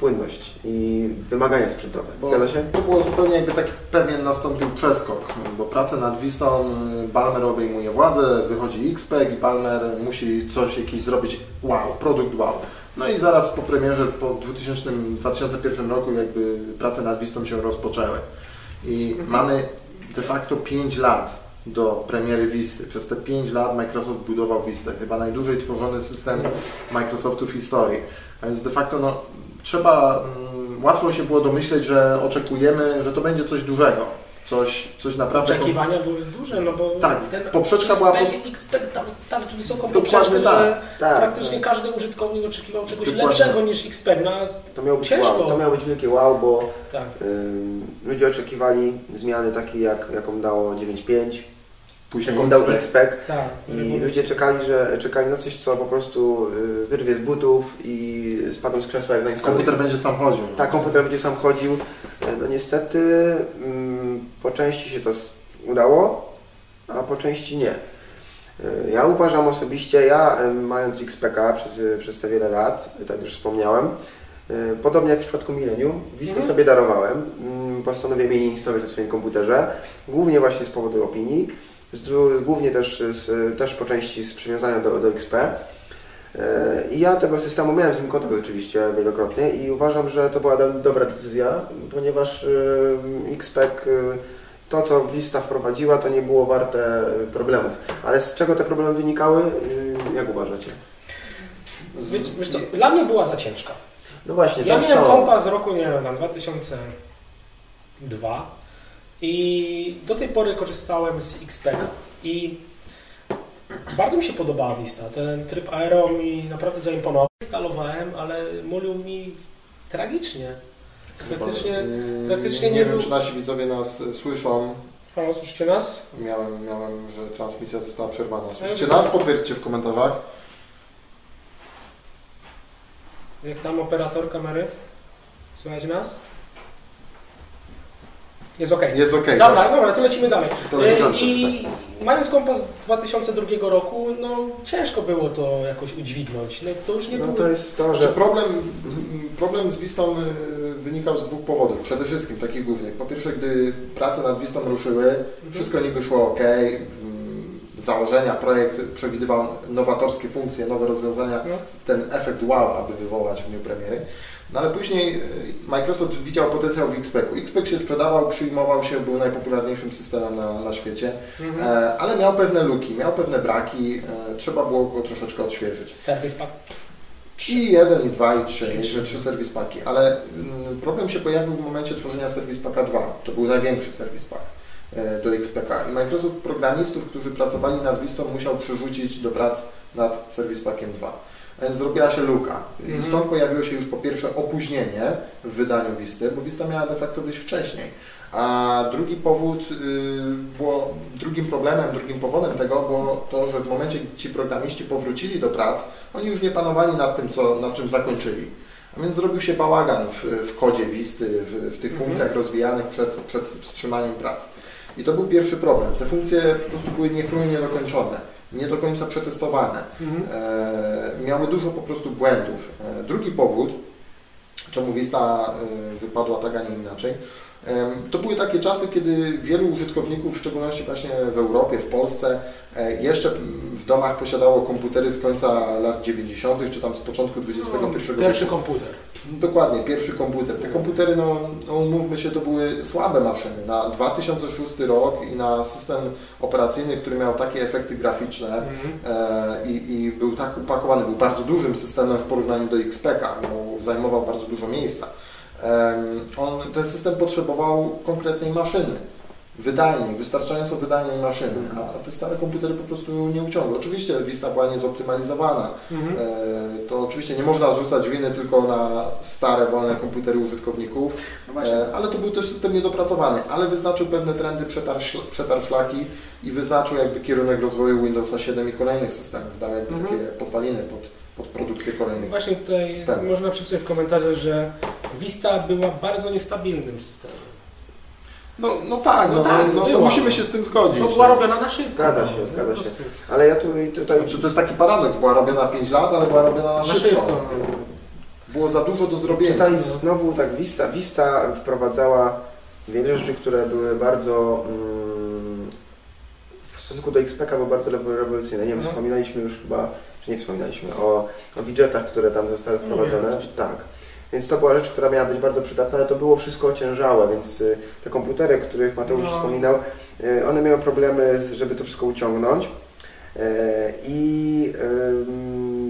płynność i wymagania sprzętowe. Bo Zgadza się? to było zupełnie jakby taki pewien nastąpił przeskok, bo pracę nad Vistą y, Balmer obejmuje władzę, wychodzi XPEG i Balmer musi coś jakiś zrobić wow, produkt wow. No i zaraz po premierze po 2000, 2001 roku jakby prace nad Vistą się rozpoczęły. I mamy de facto 5 lat do premiery Visty. Przez te 5 lat Microsoft budował Vistę. Chyba najdłużej tworzony system Microsoftu w historii. A więc de facto no, trzeba, mm, łatwo się było domyśleć, że oczekujemy, że to będzie coś dużego. Coś, coś naprawdę... Oczekiwania były duże, no bo Tak, poprzeczka była XPEC dał tak wysoką poprzeczkę, tak. że Tak, praktycznie każdy użytkownik oczekiwał czegoś Dokładnie. lepszego niż XPEC. No, To miało być Ciężko. wow, to miało być wielkie wow, bo tak. ym, ludzie oczekiwali zmiany takiej, jak, jaką dało 9.5, Później jaką dał. XPEC. Tak, I ludzie czekali, że czekali na coś, co po prostu y, wyrwie z butów i spadną z krzesła jak zainstaluje. Komputer będzie sam chodził. no. Tak, komputer będzie sam chodził. E, No niestety mm, po części się to udało, a po części nie. E, Ja uważam osobiście, ja mając XPK przez, przez te wiele lat, tak już wspomniałem, podobnie jak w przypadku Millennium, Vista Mhm. sobie darowałem, mm, postanowiłem jej nie instalować na swoim komputerze, głównie właśnie z powodu opinii, z, głównie też, z, też po części z przywiązania do, do XP. E, I ja tego systemu miałem z nim kontakt oczywiście wielokrotnie i uważam, że to była do, dobra decyzja, ponieważ e, XPEC, to co Vista wprowadziła, to nie było warte problemów. Ale z czego te problemy wynikały, e, jak uważacie? Z- Wiesz, co, dla mnie była za ciężka. No właśnie, Ja miałem to. kompa z roku, nie wiem, tam 2002 i do tej pory korzystałem z XPEG i bardzo mi się podobała Vista. Ten tryb Aero mi naprawdę zaimponował. Instalowałem, ale mulił mi tragicznie. Praktycznie, Mm, praktycznie nie, nie wiem, był- czy nasi widzowie nas e, słyszą. halo, słyszycie nas? Miałem, miałem, że transmisja została przerwana. Ale Słyszycie nas? Potwierdźcie w komentarzach. Jak tam operator kamery? Słychać nas? Jest ok. Jest ok. Dobra, dobra, to lecimy dalej. To E, I mając kompas z 2002 roku, no ciężko było to jakoś udźwignąć. No to już nie No było... to jest to, Znaczy że problem, problem z Wistą y, wynikał z dwóch powodów. Przede wszystkim takich głównych. Po pierwsze, gdy prace nad Wistą ruszyły, Mhm. wszystko niby szło ok. mm, Założenia, projekt przewidywał nowatorskie funkcje, nowe rozwiązania, No. ten efekt wow, aby wywołać w dniu premiery. No ale później y, Microsoft widział potencjał w XPEC-u. XPEC się sprzedawał, przyjmował się, był najpopularniejszym systemem na, na świecie, Mhm. e, ale miał pewne luki, miał pewne braki, e, trzeba było go troszeczkę odświeżyć. Serwis pack. I jeden, i dwa, i trzy, Czyli i trzy. trzy serwis paki, ale mm, problem się pojawił w momencie tworzenia serwis paka 2. To był największy serwis pak e, do XPK. I Microsoft programistów, którzy pracowali nad Vistą, musiał przerzucić do prac nad serwis pakiem 2. Więc zrobiła się luka. I Mhm. stąd pojawiło się już po pierwsze opóźnienie w wydaniu Visty, bo Vista miała de facto wyjść wcześniej. A drugi powód y, było, drugim problemem, drugim powodem tego było to, że w momencie, gdy ci programiści powrócili do prac, oni już nie panowali nad tym, co, nad czym zakończyli. A więc zrobił się bałagan w, w kodzie Wisty, w, w tych Mhm. funkcjach rozwijanych przed, przed wstrzymaniem prac. I to był pierwszy problem. Te funkcje po prostu były niechlujnie dokończone, nie do końca przetestowane. Mhm. E, miały dużo po prostu błędów. E, drugi powód, czemu Vista e, wypadła tak, a nie inaczej, to były takie czasy, kiedy wielu użytkowników, w szczególności właśnie w Europie, w Polsce, e, jeszcze w domach posiadało komputery z końca lat 90., czy tam z początku XXI No, wieku. Pierwszy komputer. Dokładnie, pierwszy komputer. Te komputery, no, no umówmy się, to były słabe maszyny. Na 2006 rok i na system operacyjny, który miał takie efekty graficzne Mhm. e, i, i był tak upakowany, był bardzo dużym systemem w porównaniu do XPK, no, zajmował bardzo dużo miejsca. On, ten system potrzebował konkretnej maszyny, wydajnej, wystarczająco wydajnej maszyny, a te stare komputery po prostu nie uciągły. Oczywiście Vista była niezoptymalizowana, Mhm. E, to oczywiście nie można zrzucać winy tylko na stare, wolne komputery użytkowników, No e, ale to był też system niedopracowany, ale wyznaczył pewne trendy, przetarł szlaki i wyznaczył jakby kierunek rozwoju Windowsa 7 i kolejnych systemów, dał jakby Mhm. takie podwaliny pod, pod produkcję kolejnych. Właśnie tutaj systemu. można przeczytać w komentarzach, że Vista była bardzo niestabilnym systemem. No, no tak, no, No tak, no, no, musimy się z tym zgodzić. No była robiona na szybko. Zgadza się, no, zgadza po się. Ale ja tu, tutaj Znaczy, to jest taki paradoks, była robiona 5 lat, ale była robiona na Na szybko. szybko. Było za dużo do zrobienia. Tutaj znowu tak Vista, Vista wprowadzała wiele rzeczy, które były bardzo mm, w stosunku do XPK były bardzo rewo- rewolucyjne. Nie wiem, Mhm. wspominaliśmy już chyba, czy nie wspominaliśmy, o, o widgetach, które tam zostały wprowadzone. Nie. Tak. Więc to była rzecz, która miała być bardzo przydatna, ale to było wszystko ociężałe, więc y, te komputery, o których Mateusz No. wspominał, y, one miały problemy, z, żeby to wszystko uciągnąć. E, I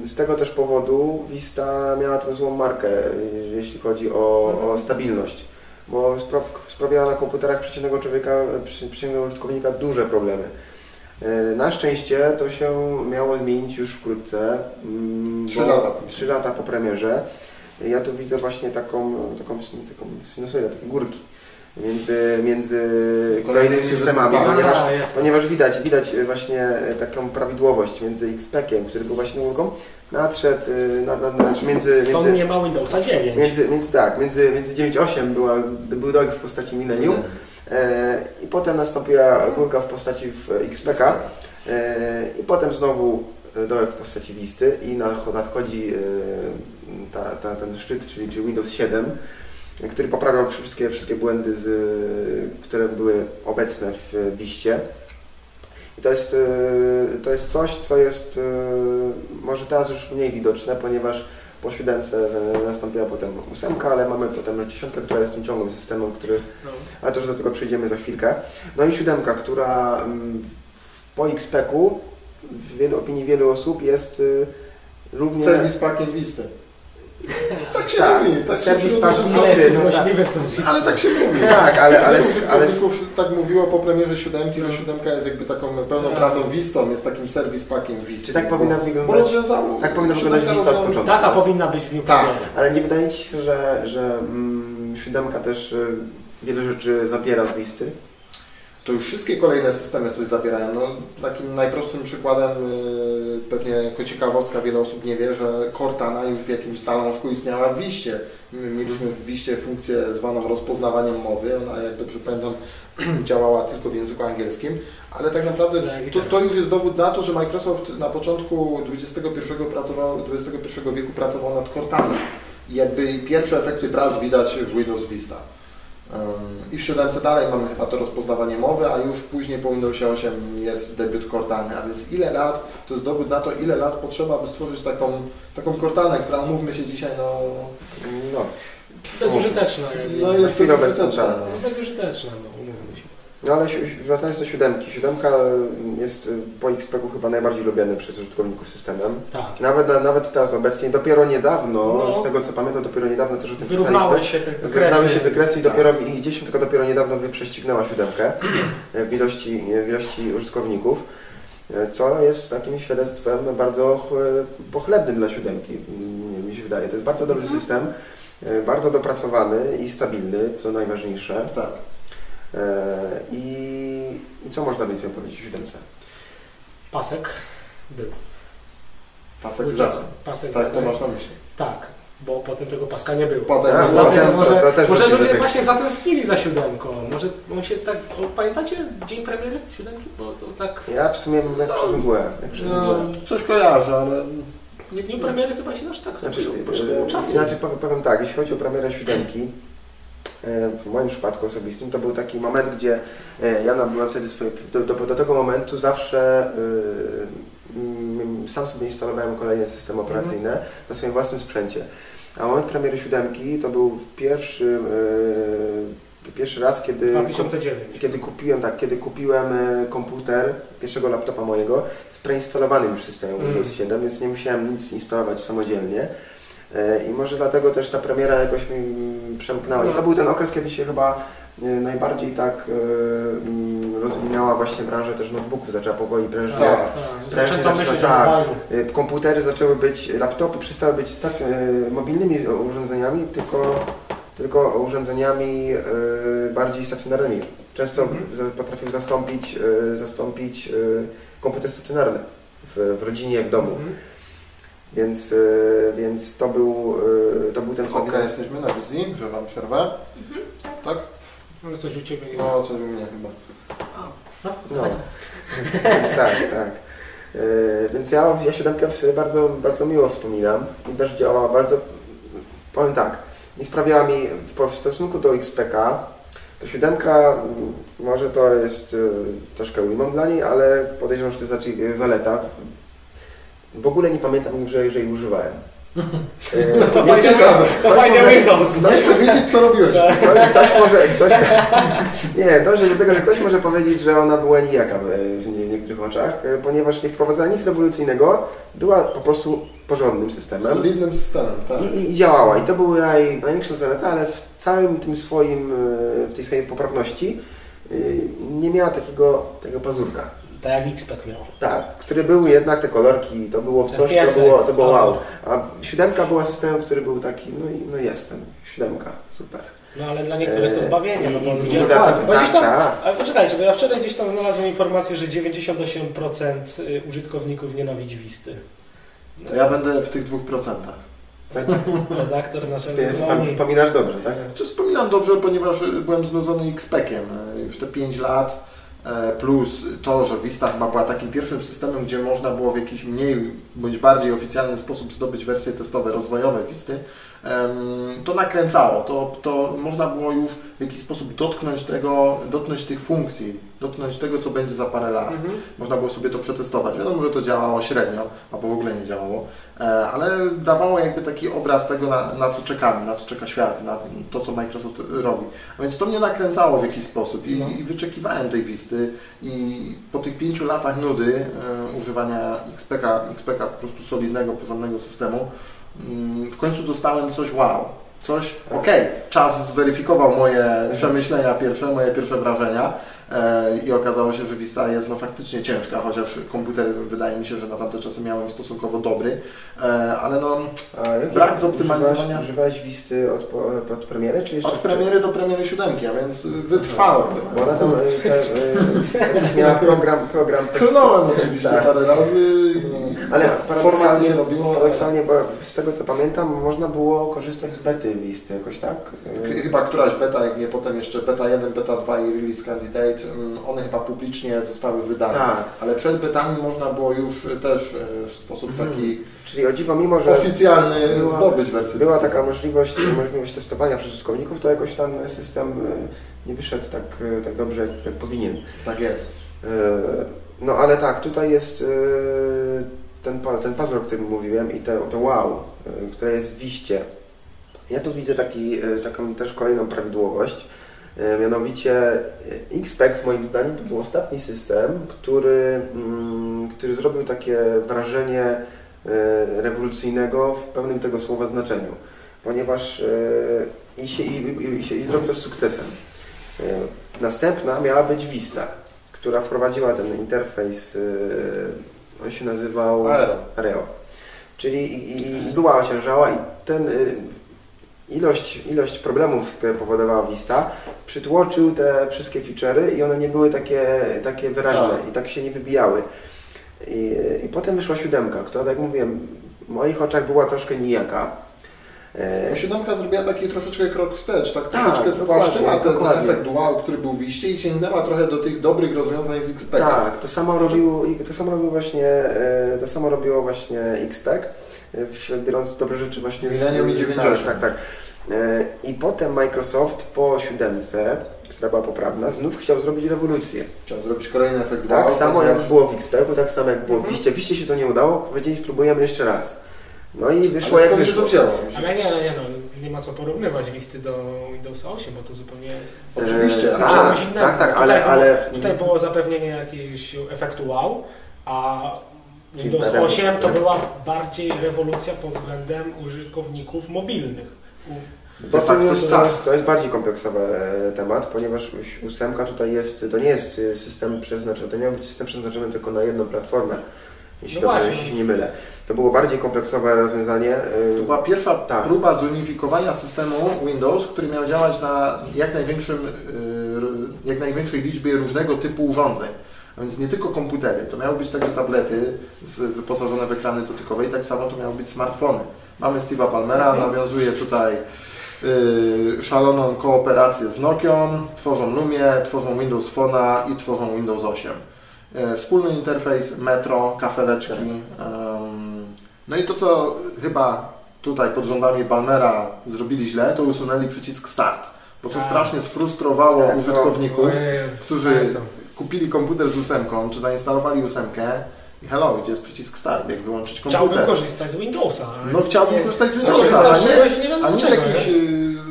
z tego też powodu Vista miała tą złą markę, y, jeśli chodzi o, o stabilność, bo spra- sprawiała na komputerach przeciętnego człowieka, przeciętnego użytkownika duże problemy. E, Na szczęście to się miało zmienić już wkrótce. mm, Trzy lata. Trzy lata po premierze. Ja tu widzę właśnie taką, taką, taką sinusoidę, takie górki między, między kolejnymi systemami, Tak, ponieważ. Ponieważ widać, widać właśnie e, taką prawidłowość między XPEC-iem, który był właśnie ulgą, nadszedł, e, na, na, na, między, Stąd między, nie ma Windowsa 9. między, między, tak, między, między 9.8 była, był dog w postaci Millennium e, i potem nastąpiła górka w postaci w XPK e, i potem znowu dołek w postaci Visty i nadcho- nadchodzi e, ta, ta, ten szczyt, czyli, Windows 7, który poprawiał wszystkie, wszystkie błędy, z, które były obecne w Wiście. I to jest, e, to jest coś, co jest e, może teraz już mniej widoczne, ponieważ po siódemce nastąpiła potem ósemka, ale mamy potem dziesiątkę, która jest tym ciągłym systemem, który No. ale to już do tego przejdziemy za chwilkę. No i siódemka, która mm, po XPEC-u w opinii wielu osób jest y, równie... Serwis pakiem Visty. Tak się Tak, mówi. Tak serwis się Ale jest no tak. Ale tak się mówi. Tak, ale, ale, ale, użytkowników tak mówiło po premierze siódemki, że siódemka jest jakby taką pełnoprawną Wistą, jest takim serwis pakiem Visty. czy tak bo- powinna Bo wyglądać? rozwiązało... Tak powinno wyglądać Vista od początku. Taka powinna być w Tak. Ale nie wydaje Ci się, że, że mm, siódemka też y, wiele rzeczy zabiera z listy? To już wszystkie kolejne systemy coś zabierają. No, takim najprostszym przykładem, yy, pewnie jako ciekawostka, wiele osób nie wie, że Cortana już w jakimś zalążku istniała w Wiście. My mieliśmy w Wiście funkcję zwaną rozpoznawaniem mowy, ona jak dobrze pamiętam <clears throat> działała tylko w języku angielskim, ale tak naprawdę i to, to już jest dowód na to, że Microsoft na początku XXI, pracował, XXI wieku pracował nad Cortana. I jakby pierwsze efekty prac widać w Windows Vista. I w 7 dalej mamy chyba to rozpoznawanie mowy, a już później po Windowsie 8 jest debiut Cortany. A więc ile lat, to jest dowód na to, ile lat potrzeba, by stworzyć taką, taką Cortanę, która umówmy się dzisiaj, no, No. Bezużyteczna. no jest bezużyteczna. Bezużyteczna, no. No ale wracając do siódemki, siódemka jest y, po XP chyba najbardziej lubiany przez użytkowników systemem. Tak. Nawet, nawet teraz obecnie, dopiero niedawno, No. z tego co pamiętam, dopiero niedawno też o tym Wyrównały pisaliśmy. się te Wyrównały wykresy. się wykresy i Tak. dopiero i gdzieś tylko dopiero niedawno prześcignęła siódemkę <clears throat> w ilości, w ilości użytkowników, co jest takim świadectwem bardzo ch- pochlebnym dla siódemki, mi się wydaje. To jest bardzo dobry system, e, bardzo dopracowany i stabilny, co najważniejsze. Tak. E, I, i co można więcej powiedzieć o siódemce? Pasek był. Pasek Był za. Pasek Tak, to za- masz na myśli. Tak, bo potem tego paska nie było. Potem no, to- może, to też może ludzie tego. właśnie zatęsknili za siódemką. Może on się tak. O, pamiętacie dzień premiery siódemki? Bo to tak. Ja w sumie jak przez mgłę. Jak przez No. Coś kojarzę, ale nie dniu premiery chyba się aż tak Znaczy, potrzebowało e, czasu. znaczy powiem, powiem tak, jeśli chodzi o premierę siódemki, w moim przypadku osobistym to był taki moment, gdzie e, ja nabyłem wtedy swoje, do, do, do tego momentu zawsze e, mm, sam sobie instalowałem kolejne systemy operacyjne na swoim własnym sprzęcie. A moment premiery siódemki to był pierwszy, e, pierwszy raz, kiedy 2009. kiedy kupiłem, tak, kiedy kupiłem e, komputer pierwszego laptopa mojego z preinstalowanym już systemem Mm. Windows 7, więc nie musiałem nic instalować samodzielnie. E, I może dlatego też ta premiera jakoś mi przemknęła. I to był ten okres, kiedy się chyba e, najbardziej tak e, mm, rozwinęła właśnie branża też notebooków, zaczęła powoli prężnie. Tak. tak. Myśleć o tak. Komputery zaczęły być, laptopy przestały być stac- e, mobilnymi urządzeniami, tylko, tylko urządzeniami bardziej stacjonarnymi. Często Mhm. potrafił zastąpić, zastąpić komputer stacjonarny w, w rodzinie, w domu. Mhm. Więc, e, więc to, był, e, to był ten Okej, sobie. jesteśmy na wizji, że wam przerwę. Tak? No coś u Ciebie nie No, coś u mnie chyba. A, no, No. <laughs> Więc tak, tak. E, Więc ja, ja siódemkę sobie bardzo, bardzo miło wspominam i też działa bardzo, powiem tak, nie sprawiała mi w, w stosunku do XPK, to siódemka, może to jest troszkę ujmą dla niej, ale podejrzewam, że to jest raczej zaleta. W ogóle nie pamiętam, że, że jej używałem. <laughs> E, To nie- fajnie- ciekawe. to ktoś fajnie może- Windows. Nie chcę wiedzieć, co robiłeś. <laughs> Ktoś, ktoś może, ktoś, <laughs> nie, dążę do tego, że ktoś może powiedzieć, że ona była nijaka w, w nie- w niektórych oczach, e, ponieważ nie wprowadzała nic rewolucyjnego, była po prostu porządnym systemem Solidnym systemem, tak. i, i działała. I to była jej największa zaleta, ale w całym tym swoim, e, w tej swojej poprawności nie miała takiego tego pazurka. Tak jak XPEC miał. Tak, który był jednak te kolorki, to było Ten coś, co było, to było wow. A siódemka była systemem, który był taki, no i no jestem, siódemka, super. No ale dla niektórych to E, zbawienie, no bo i- ludzie... i dlatego- bo gdzieś tam, tak, tak. ale poczekajcie, bo ja wczoraj gdzieś tam znalazłem informację, że 98% y, użytkowników nienawidzi Wisty. To ja będę w tych dwóch procentach. Redaktor naszego... Wspominasz dobrze, tak? Czy wspominam dobrze, ponieważ y, byłem znudzony XPEC-iem y, już te 5 lat, e, plus to, że Vista chyba była takim pierwszym systemem, gdzie można było w jakiś mniej bądź bardziej oficjalny sposób zdobyć wersje testowe, rozwojowe Visty, to nakręcało, to, to można było już w jakiś sposób dotknąć tego, dotknąć tych funkcji, dotknąć tego, co będzie za parę lat. Mhm. Można było sobie to przetestować. Wiadomo, że to działało średnio, albo w ogóle nie działało, e, ale dawało jakby taki obraz tego, na, na co czekamy, na co czeka świat, na to, co Microsoft robi. A więc to mnie nakręcało w jakiś sposób i, No. i wyczekiwałem tej Wisty i po tych pięciu latach nudy e, używania XPK, XPK po prostu solidnego, porządnego systemu, mm, w końcu dostałem coś wow. Coś, okej, czas zweryfikował moje przemyślenia pierwsze, moje pierwsze wrażenia i okazało się, że Vista jest no faktycznie ciężka, chociaż komputer wydaje mi się, że na tamte czasy miałem stosunkowo dobry, e, ale no A Brak zoptymalizowania. Używałeś, Wisty od, od premiery, czy jeszcze od premiery do premiery siódemki, a więc wytrwałem. Bo ona tam e, e, miała program, program testowy. Klnąłem oczywiście Tak. parę razy Ale paradoksalnie, się robiło. paradoksalnie, bo z tego co pamiętam, można było korzystać z bety Wisty jakoś tak? E, Chyba któraś beta, jak nie potem jeszcze beta 1, beta 2 i release candidate, one chyba publicznie zostały wydane. Tak, Ale przed betami można było już też e, w sposób Mhm. taki czyli o dziwo, mimo że oficjalny była- zdobyć wersję. była taka możliwość, <clears throat> możliwość testowania przez użytkowników, to jakoś ten system e, nie wyszedł tak, tak dobrze, jak, jak powinien. Tak jest. No ale tak, tutaj jest ten, ten pazur, o którym mówiłem i to, to wow, które jest w wiście. Ja tu widzę taki, taką też kolejną prawidłowość, Mianowicie e, Xpex moim zdaniem to był ostatni system, który, mm, który zrobił takie wrażenie e, rewolucyjnego w pełnym tego słowa znaczeniu, ponieważ e, i, się, i, i, się, i zrobił to z sukcesem. E, Następna miała być Vista, która wprowadziła ten interfejs, e, on się nazywał Aero. Areo. Czyli i, i, była ociężała i ten ilość, ilość problemów, które powodowała Vista, przytłoczył te wszystkie feature'y i one nie były takie, takie wyraźne Tak. i tak się nie wybijały. I, I potem wyszła siódemka, która, tak jak mówiłem, w moich oczach była troszkę nijaka. E, No, Siódemka zrobiła taki troszeczkę krok wstecz, tak Tak, troszeczkę dokładnie, spłaszczyła ten, efekt wow, który był w iście i sięgnęła trochę do tych dobrych rozwiązań z XP. Tak, to samo robił, i to samo robił właśnie, e, to samo robiło właśnie XPEC, e, biorąc dobre rzeczy właśnie Millennium i 90. Tak, tak, tak. E, I potem Microsoft po siódemce, która była poprawna, znów chciał zrobić rewolucję. Chciał zrobić kolejny efekt Tak wow. samo jak było w XPEC-u, tak samo jak było w Mhm. Wiście. W Wiście się to nie udało, powiedzieli spróbujemy jeszcze raz. No i wyszło Ale jak się wyszło. to wzięło? Ale nie, ale nie, no, nie ma co porównywać Visty do Windowsa 8, bo to zupełnie Oczywiście, E, ale tak, czegoś innego. tak, tak, Tutaj ale, było- ale Tutaj było zapewnienie jakiegoś efektu wow, a Windows ta rewo- 8 to była bardziej rewolucja pod względem użytkowników mobilnych. Bo to jest, to, tak. jest, to jest bardziej kompleksowy e, temat, ponieważ ósemka tutaj jest, to nie jest e, system przeznaczony, to miał być system przeznaczony tylko na jedną platformę, jeśli, No dobrze, jeśli się nie mylę. To było bardziej kompleksowe rozwiązanie. e, To była pierwsza Tak. próba zunifikowania systemu Windows, który miał działać na jak, największym, jak największej liczbie różnego typu urządzeń. A więc nie tylko komputery, to miały być także tablety wyposażone w ekrany dotykowe i tak samo to miały być smartfony. Mamy Steve'a Palmera, Mhm. nawiązuje tutaj yy, szaloną kooperację z Nokią, tworzą Lumię, tworzą Windows Phone'a i tworzą Windows 8. Yy, Wspólny interfejs, metro, kafeleczki. em, no i to, co chyba tutaj pod rządami Palmera zrobili źle, to usunęli przycisk Start, bo to Tak. strasznie sfrustrowało Tak, użytkowników, którzy. Kupili komputer z ósemką, czy zainstalowali ósemkę i hello, gdzie jest przycisk Start, jak wyłączyć Chciałbym komputer. korzystać z Windowsa. No chciałbym nie- korzystać z Windowsa, a wystarczyłeś nie, a nie z dlaczego, jakiejś nie?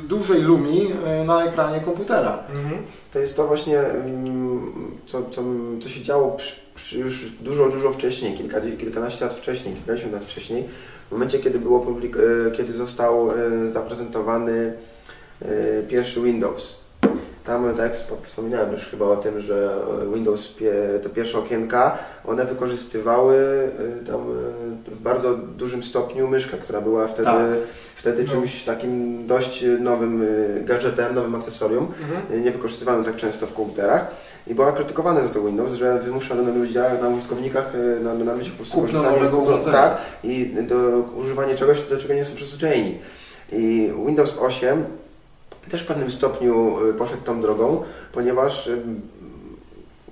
dużej lumi y, na ekranie komputera. Mhm. To jest to właśnie, mm, co, co, co się działo przy, przy już dużo, dużo wcześniej, kilka, kilkanaście lat wcześniej, kilkadziesiąt lat wcześniej, w momencie, kiedy, było publik, e, kiedy został e, zaprezentowany e, pierwszy Windows. Tam, tak jak wspominałem już chyba o tym, że Windows, te pierwsze okienka, one wykorzystywały e, tam e, w bardzo dużym stopniu myszkę, która była wtedy, Tak. wtedy No. czymś takim dość nowym e, gadżetem, nowym akcesorium Mhm. nie wykorzystywanym tak często w komputerach i była krytykowana za to Windows, że wymusza na ludzi, na użytkownikach, y, na, na ludziach po prostu Kupno korzystanie tak i do używanie czegoś, do czego nie są przyzwyczajeni. I Windows 8 też w pewnym stopniu y, poszedł tą drogą, ponieważ y,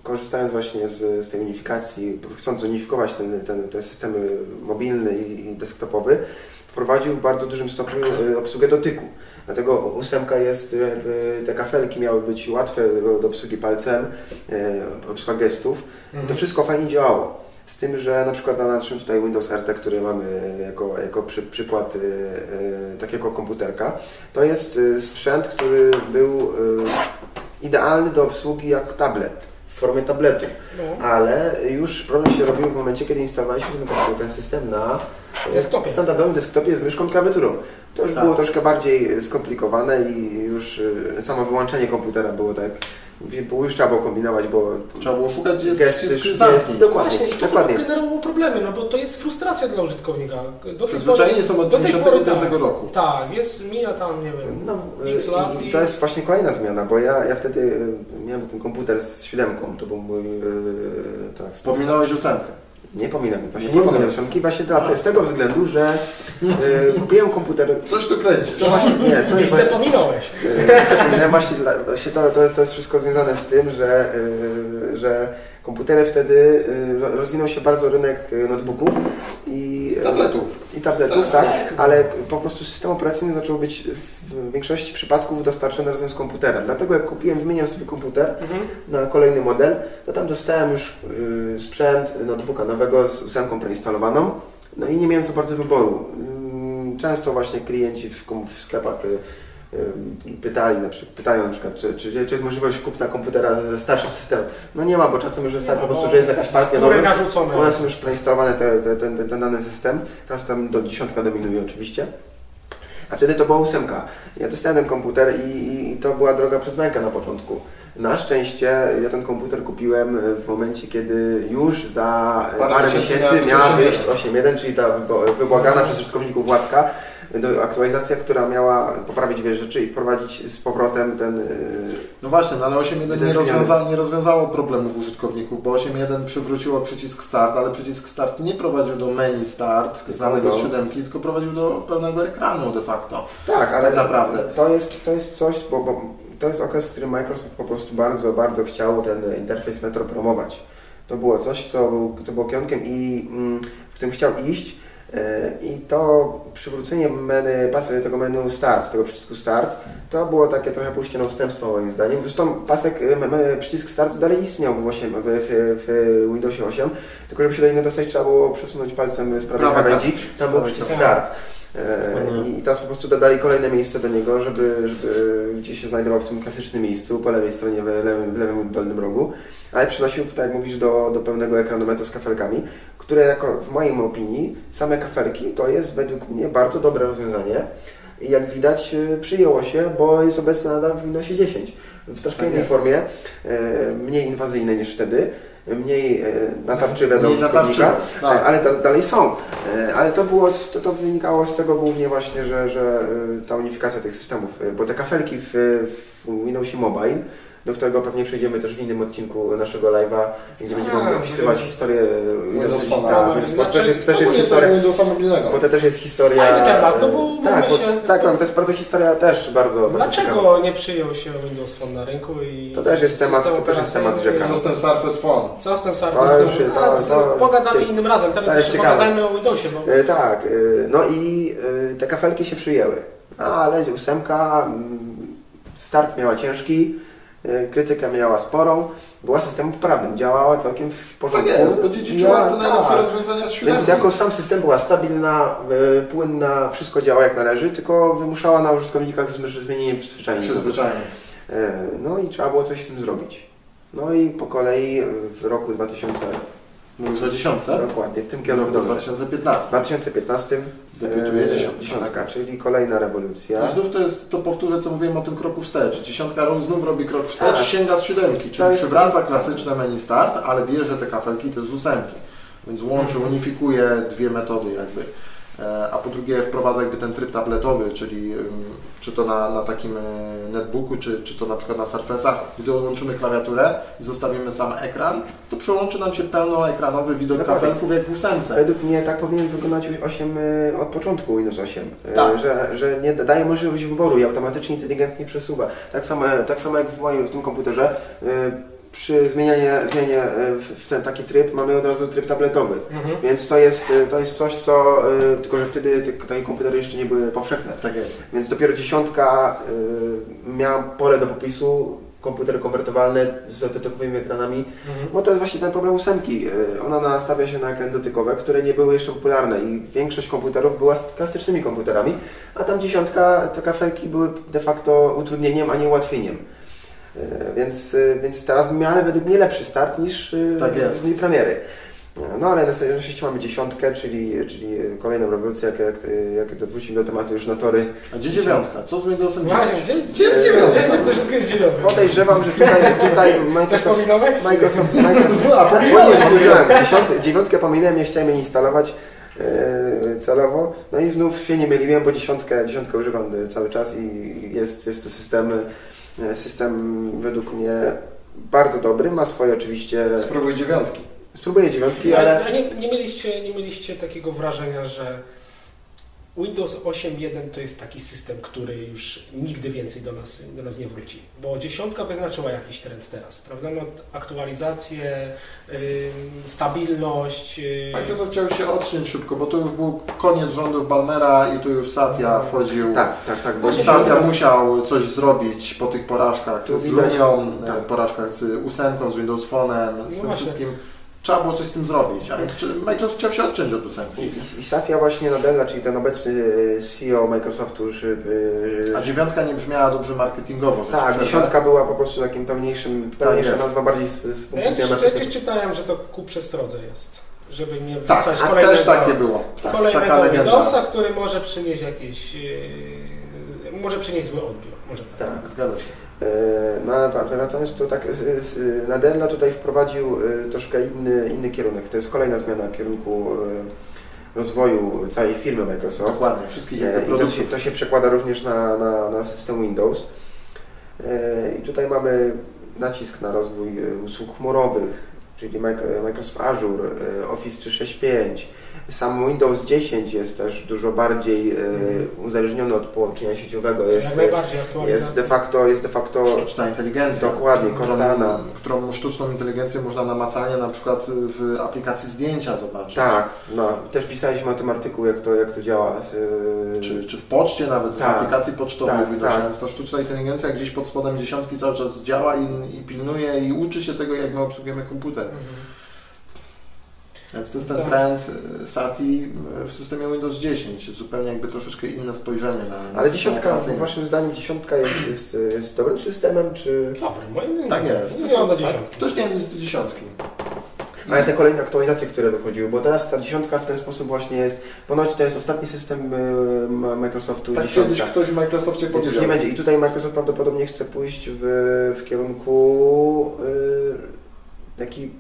korzystając właśnie z, z tej unifikacji, chcąc unifikować ten, ten, te systemy mobilny i, desktopowy, wprowadził w bardzo dużym stopniu y, obsługę dotyku. Dlatego ósemka jest, jakby te kafelki miały być łatwe do, obsługi palcem, obsługa gestów. I to Mhm. wszystko fajnie działało. Z tym, że na przykład na naszym tutaj Windows RT, który mamy jako, jako przy, przykład y, y, takiego komputerka, to jest y, sprzęt, który był y, idealny do obsługi jak tablet, w formie tabletu. No. Ale już problem się robił w momencie, kiedy instalowaliśmy ten, ten system na Desktopie. standardowym desktopie z myszką klawiaturą. To już Tak. było troszkę bardziej skomplikowane i już samo wyłączenie komputera było tak, było już trzeba było kombinować, bo Trzeba było szukać, gdzie jest gesty, przycisk zamknij. dokładnie, i to dokładnie. generowało problemy, no bo to jest frustracja dla użytkownika. Do tej Przyzwyczajeni są od do tej pory 95 tak. roku. Tak, jest, mija tam, nie wiem, No, X lat i i- to jest właśnie kolejna zmiana, bo ja, ja wtedy e, miałem ten komputer z siódemką, to był mój... e, tak, Wspominałeś ósemkę. Nie pominam, właśnie Nie nie, pominam. samki, właśnie dla, z tego względu, że e, kupiłem komputer... Coś tu kręcisz. To właśnie, nie, to jest listę właśnie... pominąłeś. Wspominałem właśnie, właśnie to, to, jest, to jest wszystko związane z tym, że, e, że komputery wtedy ro- rozwinął się bardzo rynek e, notebooków i e, Tabletów. i tabletów, Tak, tak, ale po prostu system operacyjny zaczął być w większości przypadków dostarczany razem z komputerem. Dlatego jak kupiłem, wymieniłem sobie komputer Mhm. na kolejny model, to tam dostałem już y, sprzęt notebooka nowego z ósemką preinstalowaną, no i nie miałem za bardzo wyboru. Ym, Często właśnie klienci w, sklepach y, ym, pytali, na przykład, pytają na przykład, czy, czy, czy jest możliwość kupna komputera ze starszym systemem. No nie ma, bo czasem już wystarczy po prostu, że jest jakaś partia nowa. U nas są już preinstalowane te, te, ten, ten, ten dany system, teraz tam do dziesiątka dominuje oczywiście. A wtedy to była ósemka. Ja dostałem ten komputer i, i to była droga przez mękę na początku. Na szczęście ja ten komputer kupiłem w momencie, kiedy już za Parę miesięcy miała być miała 8.1. wyjść 8.1, czyli ta wybłagana przez użytkowników łatka, aktualizacja, która miała poprawić wiele rzeczy i wprowadzić z powrotem ten... yy, No właśnie, no ale 8.1 Te nie, rozwiąza, nie rozwiązało problemów użytkowników, bo 8.1 przywróciło przycisk start, ale przycisk start nie prowadził do menu start, znanego z siódemki, tylko prowadził do pełnego ekranu de facto. Tak, ale Tak naprawdę. To jest, to jest coś, bo, bo to jest okres, w którym Microsoft po prostu bardzo, bardzo chciał ten interfejs Metro promować. To było coś, co, co było kierunkiem i mm, w którym chciał iść. E, I to przywrócenie menu, pasy tego menu Start, tego przycisku Start, to było takie trochę pójście na ustępstwo moim zdaniem. Zresztą pasek, m- przycisk Start dalej istniał w, 8, w, w, Windowsie 8, tylko żeby się do niego dostać trzeba było przesunąć palcem z prawej krawędzi, krawędź. tam był przycisk krawędź. Start. E, Mhm. I teraz po prostu dodali kolejne miejsce do niego, żeby, żeby gdzieś się znajdował w tym klasycznym miejscu, po lewej stronie, w lewym, w lewym dolnym rogu, ale przynosił, tak jak mówisz, do, do pełnego ekranu metro z kafelkami, które jako, w mojej opinii, same kafelki to jest według mnie bardzo dobre rozwiązanie. I jak widać e, przyjęło się, bo jest obecne nadal w Windowsie 10 w troszkę Tak innej jest. formie, e, mniej inwazyjnej niż wtedy, mniej natarczywe Mniej użytkownika, tak. Ale da, dalej są. E, Ale to, było, to, to wynikało z tego głównie właśnie, że, że e, ta unifikacja tych systemów, bo te kafelki w, w Windowsie Mobile, do którego pewnie przejdziemy też w innym odcinku naszego live'a, gdzie będziemy A, mogli opisywać Windows- historię Windows Windowsa Phone. tak, No, Windows- znaczy, też, jest- też To historia, bo to też jest historia... Fajny temat, no bo tak, bo, się- tak, to jest bardzo historia też bardzo, bardzo. Dlaczego nie przyjął się Windows Phone na rynku i To też jest temat- to też jest temat rzeka. Co z tym Surface Phone? Co z ten Surface? To to- to- Pogadamy innym razem, to teraz jeszcze pogadajmy o Windowsie, bo E, Tak, e, no i e, te kafelki się przyjęły, ale ósemka, mm, start miała ciężki, krytykę miała sporą, była systemem poprawnym, działała całkiem w Tak porządku. jest, bo dziedziczyła te najlepsze tak. rozwiązania z siódemki. Więc jako sam system była stabilna, e, płynna, wszystko działa jak należy, tylko wymuszała na użytkownikach zmienienie przyzwyczajenia. Przyzwyczajenie. E, No i trzeba było coś z tym zrobić. No i po kolei w roku 2000, Mówisz o dziesiątce? dokładnie, w tym W kierunku dążę. 2015. W 2015 Debiutuje e, dziesiątka. dziesiątka, Tak. czyli kolejna rewolucja. I znów to jest, to powtórzę co mówiłem o tym kroku wstecz. Dziesiątka znów robi krok wstecz Tak. i sięga z siódemki, czyli jest- przywraca klasyczne menu start, ale bierze te kafelki też z ósemki. Więc łączy, Mhm. unifikuje dwie metody jakby. E, A po drugie wprowadza jakby ten tryb tabletowy, czyli czy to na, na takim e, netbooku, czy, czy to na przykład na Surface'ach. Gdy odłączymy klawiaturę i zostawimy sam ekran, to przełączy nam się pełnoekranowy widok Dokładnie. kafelków jak w ósemce. Według mnie tak powinien wykonać 8 y, od początku Windows 8, y, Tak. że, że nie daje możliwość wyboru i automatycznie inteligentnie przesuwa. Tak samo, tak samo jak w moim w tym komputerze. Przy zmianie, zmianie w ten taki tryb mamy od razu tryb tabletowy. Mhm. Więc to jest, y, to jest coś, co. y, Tylko, że wtedy te, takie komputery jeszcze nie były powszechne. Tak jest. Więc dopiero dziesiątka y, miała pole do popisu, komputery konwertowalne z dotykowymi ekranami. Mhm. Bo to jest właśnie ten problem ósemki. Ona nastawia się na ekrany dotykowe, które nie były jeszcze popularne i większość komputerów była z klasycznymi komputerami, a tam dziesiątka, te kafelki były de facto utrudnieniem, a nie ułatwieniem. Y, Więc, y, więc teraz miała według mnie lepszy start niż y, Tak w dniu premiery. No ale na szczęście mamy dziesiątkę, czyli, czyli kolejną rewolucję, jak, jak, jak wrócimy do tematu już na tory. A gdzie dziewiątka? Co z Windowsem Właśnie, 10? gdzie, gdzie jest dziewiąty? Gdzie to wszystko jest dziewiąty? Podejrzewam, że tutaj, tutaj Też Microsoft pominąłeś? Microsoft, Microsoft A, tak, pominąłeś nie. Dziesiąty, dziewiątkę pominąłem, nie chciałem jej instalować e, celowo. No i znów się nie myliłem, bo dziesiątkę, dziesiątkę używam e, cały czas i jest, jest to system, e, system według mnie bardzo dobry. Ma swoje oczywiście... Spróbuj dziewiątki. Spróbuję dziewiątki, ale... A nie, nie, mieliście, nie mieliście takiego wrażenia, że Windows 8.1 to jest taki system, który już nigdy więcej do nas, do nas nie wróci. Bo dziesiątka wyznaczyła jakiś trend teraz, prawda? No, aktualizacje, ym, stabilność. Yy, Microsoft chciał się otrząść szybko, bo to już był koniec rządów Balmera i tu już Satya wchodził. Tak, tak, tak. Bo Satya musiał coś zrobić po tych porażkach Tu z widać- tak. porażkach z ósemką, z Windows Phone'em, z No tym właśnie. wszystkim. Trzeba było coś z tym zrobić, a więc czy Microsoft chciał się odciąć od ósemki. I, I Satya właśnie Nadella, czyli ten obecny e, CEO Microsoftu już... e, A dziewiątka nie brzmiała dobrze marketingowo, że Tak, że- dziesiątka była po prostu takim pełniejszym, pełniejsza jest. nazwa bardziej z, z Ja punktu widzenia ja gdzieś marketingu. czytałem, że to ku przestrodze jest. Żeby nie Tak, wrzucać a kolejnego, też takie było. Tak, kolejnego. Windowsa, który może przynieść jakiś... Yy, może przynieść zły odbiór. Może tak. Tak. Zgadza się. E, No wracając to tak, z- z- Nadella tutaj wprowadził e, troszkę inny, inny kierunek. To jest kolejna zmiana kierunku e, rozwoju całej firmy Microsoft. Dokładnie, wszystkich E, I to się, to się przekłada również na, na, na system Windows. E, I tutaj mamy nacisk na rozwój e, usług chmurowych, czyli Micro- Microsoft Azure, e, Office 365. Sam Windows 10 jest też dużo bardziej e, uzależniony od połączenia sieciowego. Jak Jest, najbardziej jest de facto, jest de facto Sztuczna inteligencja. Dokładnie, którą, Cortana. którą sztuczną inteligencję można namacalnie na przykład w aplikacji zdjęcia zobaczyć. Tak, no też pisaliśmy o tym artykuł, jak to, jak to działa. Czy, czy w poczcie nawet, Tak. w aplikacji pocztowej Tak, tak. Więc ta sztuczna inteligencja gdzieś pod spodem dziesiątki cały czas działa i, i pilnuje i uczy się tego, jak my obsługujemy komputer. Mhm. Więc to jest ten Tak. trend y, SATI w systemie Windows 10. Zupełnie jakby troszeczkę inne spojrzenie na, na Ale dziesiątka, waszym zdaniem dziesiątka jest, jest, jest dobrym systemem, czy... Dobry, moim. Tak jest. Nie mam do dziesiątki. Ktoś nie wiem, nic do dziesiątki. Ale te kolejne aktualizacje, które wychodziły, bo teraz ta dziesiątka w ten sposób właśnie jest, ponoć to jest ostatni system ma- Microsoftu Tak dziesiątka. kiedyś ktoś w Microsoftie powiedział. nie będzie. I tutaj Microsoft prawdopodobnie chce pójść w, w kierunku, yy, jaki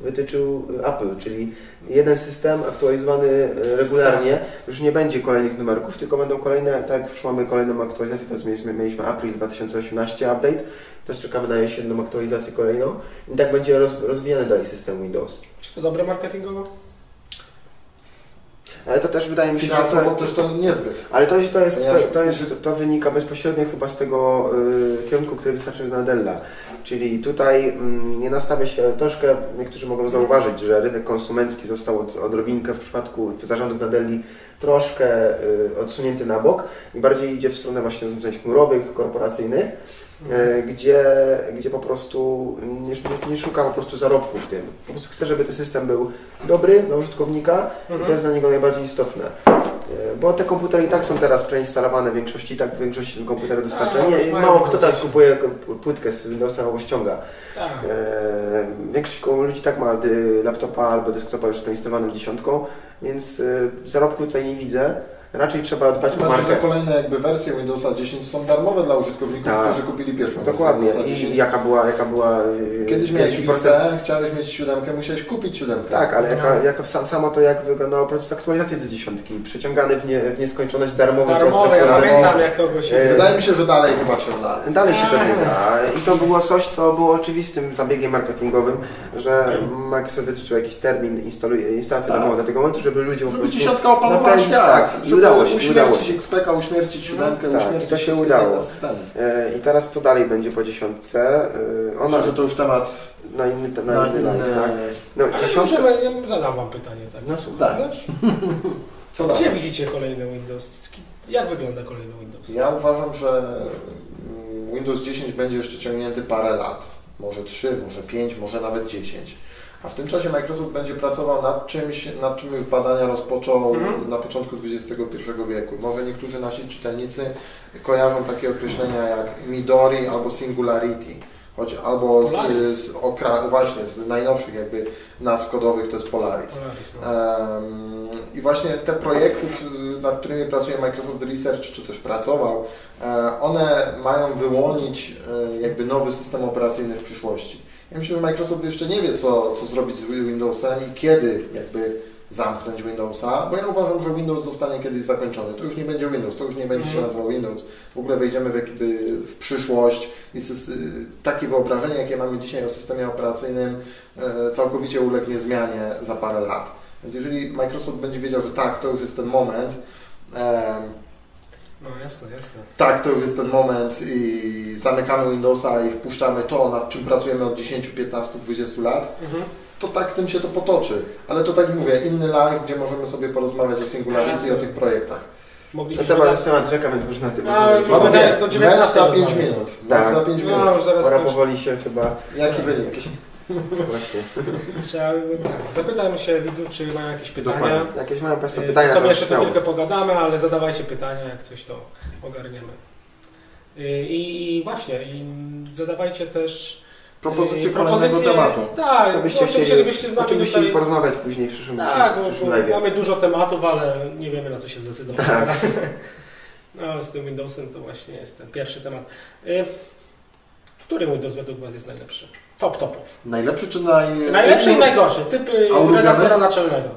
wytyczył Apple, czyli jeden system aktualizowany yy, regularnie. Już nie będzie kolejnych numerków, tylko będą kolejne, tak jak już mamy kolejną aktualizację, teraz mieliśmy, mieliśmy April 2018 update, też czekamy na jesienną aktualizację kolejną i tak będzie roz, rozwijany dalej system Windows. Czy to dobre marketingowo? Ale to też wydaje mi się, że to, też to niezbyt. ale to, to, jest, to, to, jest, to wynika bezpośrednio chyba z tego y, kierunku, który wystarczy na Della. Czyli tutaj mm, nie nastawia się, troszkę niektórzy mogą zauważyć, że rynek konsumencki został od, odrobinkę w przypadku zarządów Nadelli troszkę y, odsunięty na bok i bardziej idzie w stronę właśnie rozwiązań chmurowych, korporacyjnych, y, gdzie, gdzie po prostu nie, nie, szuka po prostu zarobku w tym. Po prostu chce, żeby ten system był dobry dla użytkownika i to jest dla niego najbardziej istotne. E, Bo te komputery i tak są teraz preinstalowane w większości, tak w większości ten komputer dostarcza. A, już Nie, mają mało kto teraz kupuje płytkę z Windowsa albo ściąga. Tak. E, Większość ludzi tak ma dy- laptopa albo desktopa już preinstalowanym dziesiątką, więc e, zarobku tutaj nie widzę. Raczej trzeba dbać o Znaczy, że markę. kolejne jakby wersje Windowsa 10 są darmowe dla użytkowników, Tak. którzy kupili pierwszą Dokładnie. I 10. jaka była, jaka była e, Kiedyś miałeś jaki Vistę, chciałeś mieć siódemkę, musiałeś kupić siódemkę. Tak, ale jaka, No. jaka sam, samo to jak wyglądał proces aktualizacji do dziesiątki. Przeciągany w, nie, w nieskończoność darmowy Darmowe, proces ja pamiętam jak to ogłosili. E, Wydaje mi się, że dalej chyba się uda. Dalej się pewnie da. I to było coś, co było oczywistym zabiegiem marketingowym, że Microsoft wytyczył jakiś termin instalu- instalacji Tak. darmowej do tego momentu, żeby ludziom po Żeby dziesiątka opanowała świat. tak, żeby udało się, uśmiercić udało się. XPK, uśmiercić siódemkę, Tak, uśmiercić i to się udało. E, I teraz co dalej będzie po dziesiątce? E, Ona Ona, że to już temat na inny, na na inny inne... live, tak? No, Ale dziesiątka... możemy, ja zadam Wam pytanie. Tak. No słuchaj. Tak. <laughs> Co Gdzie dalej? widzicie kolejny Windows? Jak wygląda kolejny Windows? Ja uważam, że mm, Windows 10 będzie jeszcze ciągnięty parę lat. Może 3, może 5, może nawet 10. A w tym czasie Microsoft będzie pracował nad czymś, nad czym już badania rozpoczął Mhm. na początku XXI wieku. Może niektórzy nasi czytelnicy kojarzą takie określenia jak Midori albo Singularity. Choć albo z, z okra- właśnie z najnowszych jakby nazw kodowych to jest Polaris. Polaris, no. Em, I właśnie te projekty, nad którymi pracuje Microsoft Research, czy też pracował, e, one mają wyłonić e, jakby nowy system operacyjny w przyszłości. Ja myślę, że Microsoft jeszcze nie wie, co, co zrobić z Windowsem i kiedy jakby zamknąć Windowsa, bo ja uważam, że Windows zostanie kiedyś zakończony. To już nie będzie Windows, to już nie będzie się Mhm. nazywał Windows. W ogóle wejdziemy w, jakby w przyszłość i takie wyobrażenie, jakie mamy dzisiaj o systemie operacyjnym, e, całkowicie ulegnie zmianie za parę lat. Więc jeżeli Microsoft będzie wiedział, że tak, to już jest ten moment, no jasne, jasne. tak, to już jest ten moment i zamykamy Windowsa i wpuszczamy to, nad czym pracujemy od 10, 15, 20 lat, Mhm. to tak tym się to potoczy. Ale to tak mówię, inny live, gdzie możemy sobie porozmawiać o Singularity i o tych projektach. To Moglibyśmy... temat jest temat rzeka, więc można na tym A, rozmawiać. mecz 19 za 5 rozmawiać. minut. Mecz Tak. za 5 minut. No, już zaraz Pora powoli się chyba... Jaki wynik? Właśnie. Trzeba by, tak. Zapytam się widzów, czy mają jakieś pytania. Dokładnie. Jakieś mają Państwo Yy, pytania? Sobie jeszcze to chwilkę pogadamy, ale zadawajcie pytania, jak coś to ogarniemy. Yy, I, i właśnie, i zadawajcie też Propozycje yy, kolejnego tematu. Tak, Co byście chcieli, chcielibyście z nami tutaj... porozmawiać później w przyszłym, Tak, w przyszłym bo mamy dużo tematów, ale nie wiemy na co się zdecydować Tak. <laughs> No, z tym Windowsem to właśnie jest ten pierwszy temat. Który Windows według Was jest najlepszy? Top topów. Najlepszy czy naj... Najlepszy i najgorszy. Typ ulubiony? redaktora naczelnego.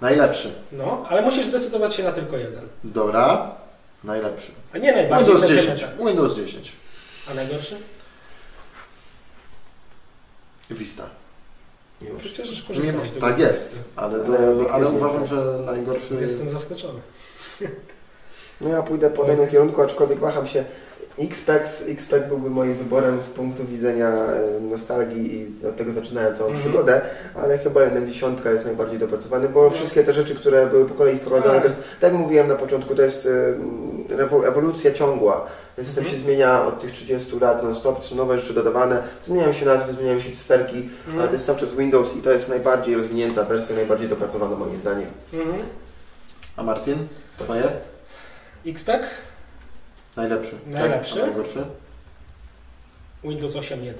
Najlepszy. No, ale musisz zdecydować się na tylko jeden. Dobra. Najlepszy. A nie najbardziej Windows 10. sentymentalny. Windows 10. A najgorszy? Vista. Mimo. Przecież korzystałeś tak jest, ale, Ale to, ale uważam, że najgorszy Jestem zaskoczony. No ja pójdę po danym kierunku, aczkolwiek waham się. Xpex, Xpex byłby moim wyborem z punktu widzenia nostalgii i od tego zaczynałem całą Mhm. przygodę, ale chyba jednak dziesiątka jest najbardziej dopracowany, bo wszystkie te rzeczy, które były po kolei wprowadzane, Tak. to jest, tak jak mówiłem na początku, to jest ewolucja ciągła. Więc system Mhm. się zmienia od tych 30 lat non-stop, są nowe rzeczy dodawane, zmieniają się nazwy, zmieniają się cyferki, ale to jest cały czas Windows i to jest najbardziej rozwinięta wersja, najbardziej dopracowana moim zdaniem. Mhm. A Martin? Twoje? XPEC, Najlepszy. Najlepszy? Tak? A najgorszy? Windows 8.1.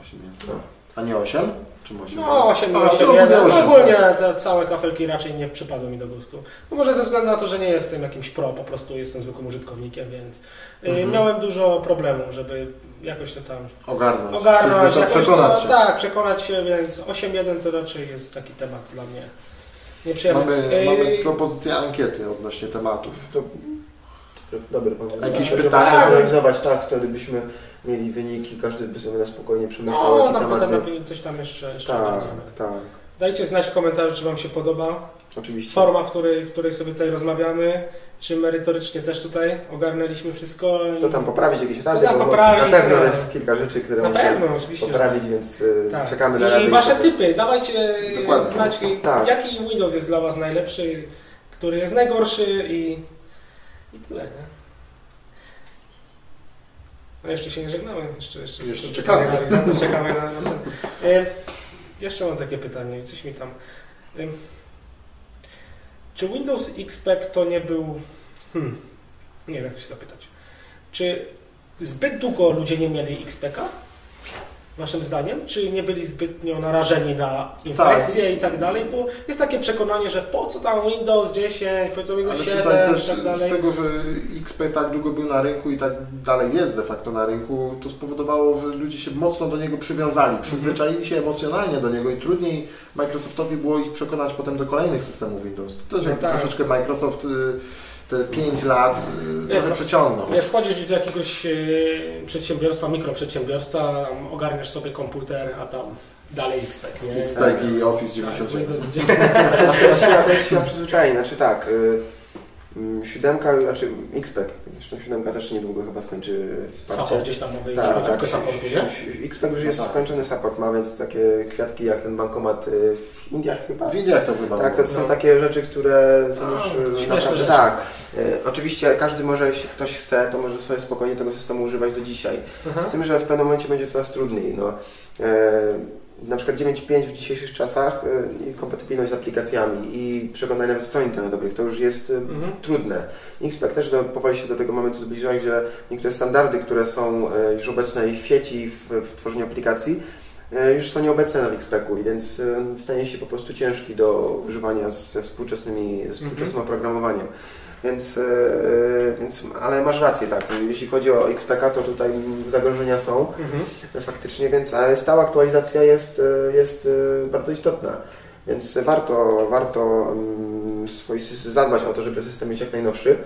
8, No. A nie 8? Czym 8? No, 8, A, 8, to ogólnie 1. osiem, Ogólnie te całe kafelki raczej nie przypadły mi do gustu. No może ze względu na to, że nie jestem jakimś pro, po prostu jestem zwykłym użytkownikiem, więc y, Mhm. miałem dużo problemów, żeby jakoś to tam Ogarnąć. ogarnąć, jakoś przekonać to, się. Tak, przekonać się, więc 8.1 to raczej jest taki temat dla mnie nieprzyjemny. Mamy, Y, mamy propozycję ankiety odnośnie tematów. To dobry pomysł. Jakieś pytania? Zrealizować tak, wtedy byśmy mieli wyniki, każdy by sobie na spokojnie przemyślał, No, jaki tam temat potem by... coś tam jeszcze, jeszcze Tak, tak, Dajcie znać w komentarzu, czy Wam się podoba oczywiście. forma, w której, w której sobie tutaj rozmawiamy, czy merytorycznie też tutaj ogarnęliśmy wszystko. Co tam poprawić, jakieś rady? tam bo poprawić, Na pewno no. jest kilka rzeczy, które Na można pewno, oczywiście. że poprawić, więc y, tak. czekamy na rady. I Wasze typy, dawajcie Dokładnie. znać, Tak. jaki Windows jest dla Was najlepszy, który jest najgorszy i, i tyle, nie? No jeszcze się nie żegnamy, jeszcze, jeszcze, Jeszcze czekamy. <laughs> czekamy na, na. E, jeszcze mam takie pytanie, coś mi tam... E, czy Windows XP to nie był... Hmm, nie wiem jak to się zapytać. Czy zbyt długo ludzie nie mieli XPK? Waszym zdaniem? Czy nie byli zbytnio narażeni na infekcje i tak dalej? Bo jest takie przekonanie, że po co tam Windows 10, po co Windows Ale 7 tutaj też i tak z dalej? tego, że XP tak długo był na rynku i tak dalej jest de facto na rynku, to spowodowało, że ludzie się mocno do niego przywiązali, przyzwyczaili się emocjonalnie do niego i trudniej Microsoftowi było ich przekonać potem do kolejnych systemów Windows. To też No tak. troszeczkę Microsoft y, te 5 lat y, Nie, trochę no. przeciągnął. Wiesz, wchodzisz do jakiegoś e, przedsiębiorstwa, mikroprzedsiębiorstwa, ogarniasz sobie komputer, a tam dalej XP, nie? XP i Office Tak, 97. Windows To jest, siła przyzwyczajenia, znaczy tak, y, siódemka, znaczy XPEC, zresztą siódemka też niedługo chyba skończy Support wsparcie. gdzieś tam mamy już Tak, końcówkę tak. supportu, nie? XPEC już jest No tak. skończony support, ma więc takie kwiatki jak ten bankomat y, w Indiach chyba. W Indiach to chyba Tak, to są No. takie rzeczy, które są A, już y, śmieszne naprawdę rzeczy. tak. Y, Oczywiście każdy może, jeśli ktoś chce, to może sobie spokojnie tego systemu używać do dzisiaj. Aha. Z tym, że w pewnym momencie będzie coraz trudniej. No. E, na przykład 9.5 w dzisiejszych czasach i kompatybilność z aplikacjami i przeglądanie nawet stron internetowych to już jest e, Mhm. trudne. XPEC też do, powoli się do tego momentu zbliża, że niektóre standardy, które są e, już obecne w sieci w, w tworzeniu aplikacji, e, już są nieobecne na XPEC-u, więc stanie się po prostu ciężki do używania ze współczesnymi, ze współczesnym oprogramowaniem. Więc, e, więc, ale masz rację, tak. Jeśli chodzi o XPK, to tutaj zagrożenia są Mhm. faktycznie, więc ale stała aktualizacja jest, e, jest e, bardzo istotna. Więc warto, warto mm, swój zadbać o to, żeby system mieć jak najnowszy.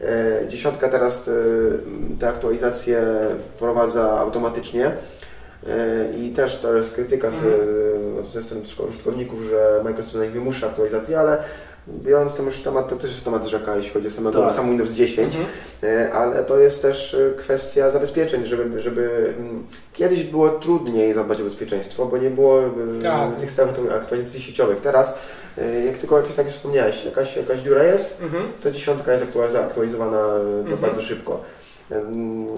E, Dziesiątka teraz te, aktualizacje wprowadza automatycznie. E, I też to jest krytyka z, ze strony użytkowników, że Microsoft wymusza aktualizację, ale biorąc ten już temat, to też jest temat rzeka, jeśli chodzi o samego, Tak. sam Windows 10. Mhm. E, ale to jest też e, kwestia zabezpieczeń, żeby, żeby mm, kiedyś było trudniej zadbać o bezpieczeństwo, bo nie było e, Tak. tych stałych aktualizacji sieciowych. Teraz, jak tylko jakieś, tak wspomniałeś, jakaś, jakaś dziura jest, Mhm. to dziesiątka jest aktualizowana Mhm. bardzo szybko.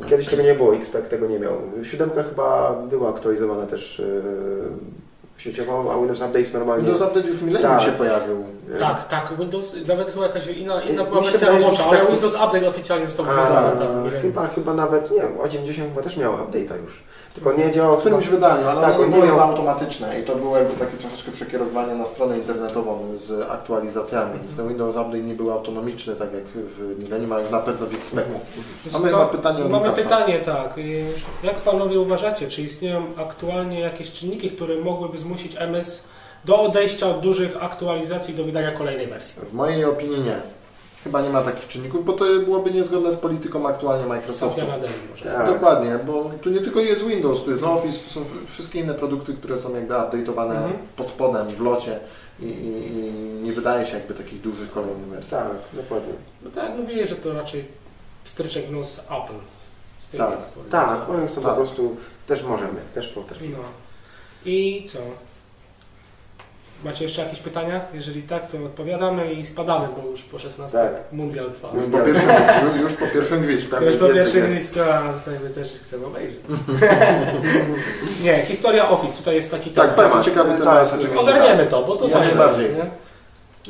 Kiedyś tego nie było, XPEC tego nie miał. Siódemka chyba była aktualizowana też sieciowo, a Windows Update normalnie... Windows Update już w Millennium Tak. się pojawił. Tak, tak, Windows, nawet chyba jakaś inna, inna Mi była wersja robocza, ale Windows Update oficjalnie został przekazany. Tak, chyba, chyba nawet, nie, 80 chyba też miał update'a już. Tylko nie działał W którymś chyba... wydaniu, ale Tak, on nie miał- automatyczne i to było jakby takie troszeczkę przekierowanie na stronę internetową z aktualizacjami, więc ten Windows Update nie był autonomiczny, tak jak w Millennium, a już na pewno w XP. Mamy chyba pytanie od Mamy pytanie, tak. Y, Jak panowie uważacie, czy istnieją aktualnie jakieś czynniki, które mogłyby zmusić MS do odejścia od dużych aktualizacji do wydania kolejnej wersji? W mojej opinii nie. Chyba nie ma takich czynników, bo to byłoby niezgodne z polityką aktualnie Microsoftu. Sofia Nadeli może. Tak. Dokładnie, bo tu nie tylko jest Windows, tu jest Office, tu są wszystkie inne produkty, które są jakby update'owane Mhm. pod spodem, w locie i, i, i nie wydaje się jakby takich dużych kolejnych wersji. Tak, dokładnie. No tak, jak mówili, że to raczej stryczek w nos Apple. Z Tak. Tak, oni są Tak. po prostu, też możemy, też potrafimy. No. I co? Macie jeszcze jakieś pytania? Jeżeli tak, to odpowiadamy i spadamy, bo już po 16 Tak. mundial trwa. Już po pierwszym, już po pierwszym gwizdku. Już po jest. blisko, a tutaj my też chcemy obejrzeć. <laughs> nie, historia Office, tutaj jest taki Tak, temat. bardzo temat. ciekawy To temat. Ogarniemy to, bo to Jak fajne, najbardziej. nie?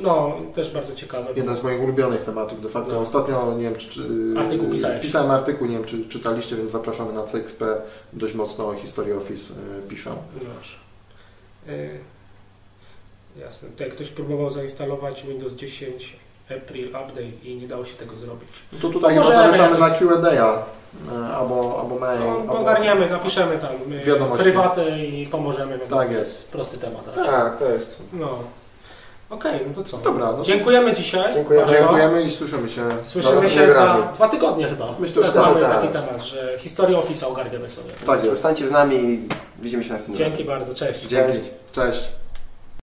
No, też bardzo ciekawe. Jeden z moich ulubionych tematów de facto. No. Ostatnio, nie wiem, czy, czy Artykuł pisałeś. pisałem artykuł, nie wiem, czy czytaliście, więc zapraszamy na CXP. Dość mocno o historii Office y, piszą. Dobrze. Y, jasne. Tutaj ktoś próbował zainstalować Windows 10 April Update i nie dało się tego zrobić. No to tutaj chyba zalecamy na Q&A y, albo, albo mail. No, ogarniemy, napiszemy tam Wiadomości. prywatę i pomożemy. Tak jest. prosty temat. Tak, to jest. No. Okej, no to co? Dobra, no. Dziękujemy dzisiaj. Dziękujemy. bardzo. Dziękujemy i słyszymy się. Słyszymy się za dwa tygodnie chyba. Myślę, że tak, mamy tak. taki temat, że historię Office'a ogarniemy sobie. Tak. Zostańcie z nami i widzimy się następnym razem. Dzięki bardzo, cześć. Dzięki. Cześć. Cześć.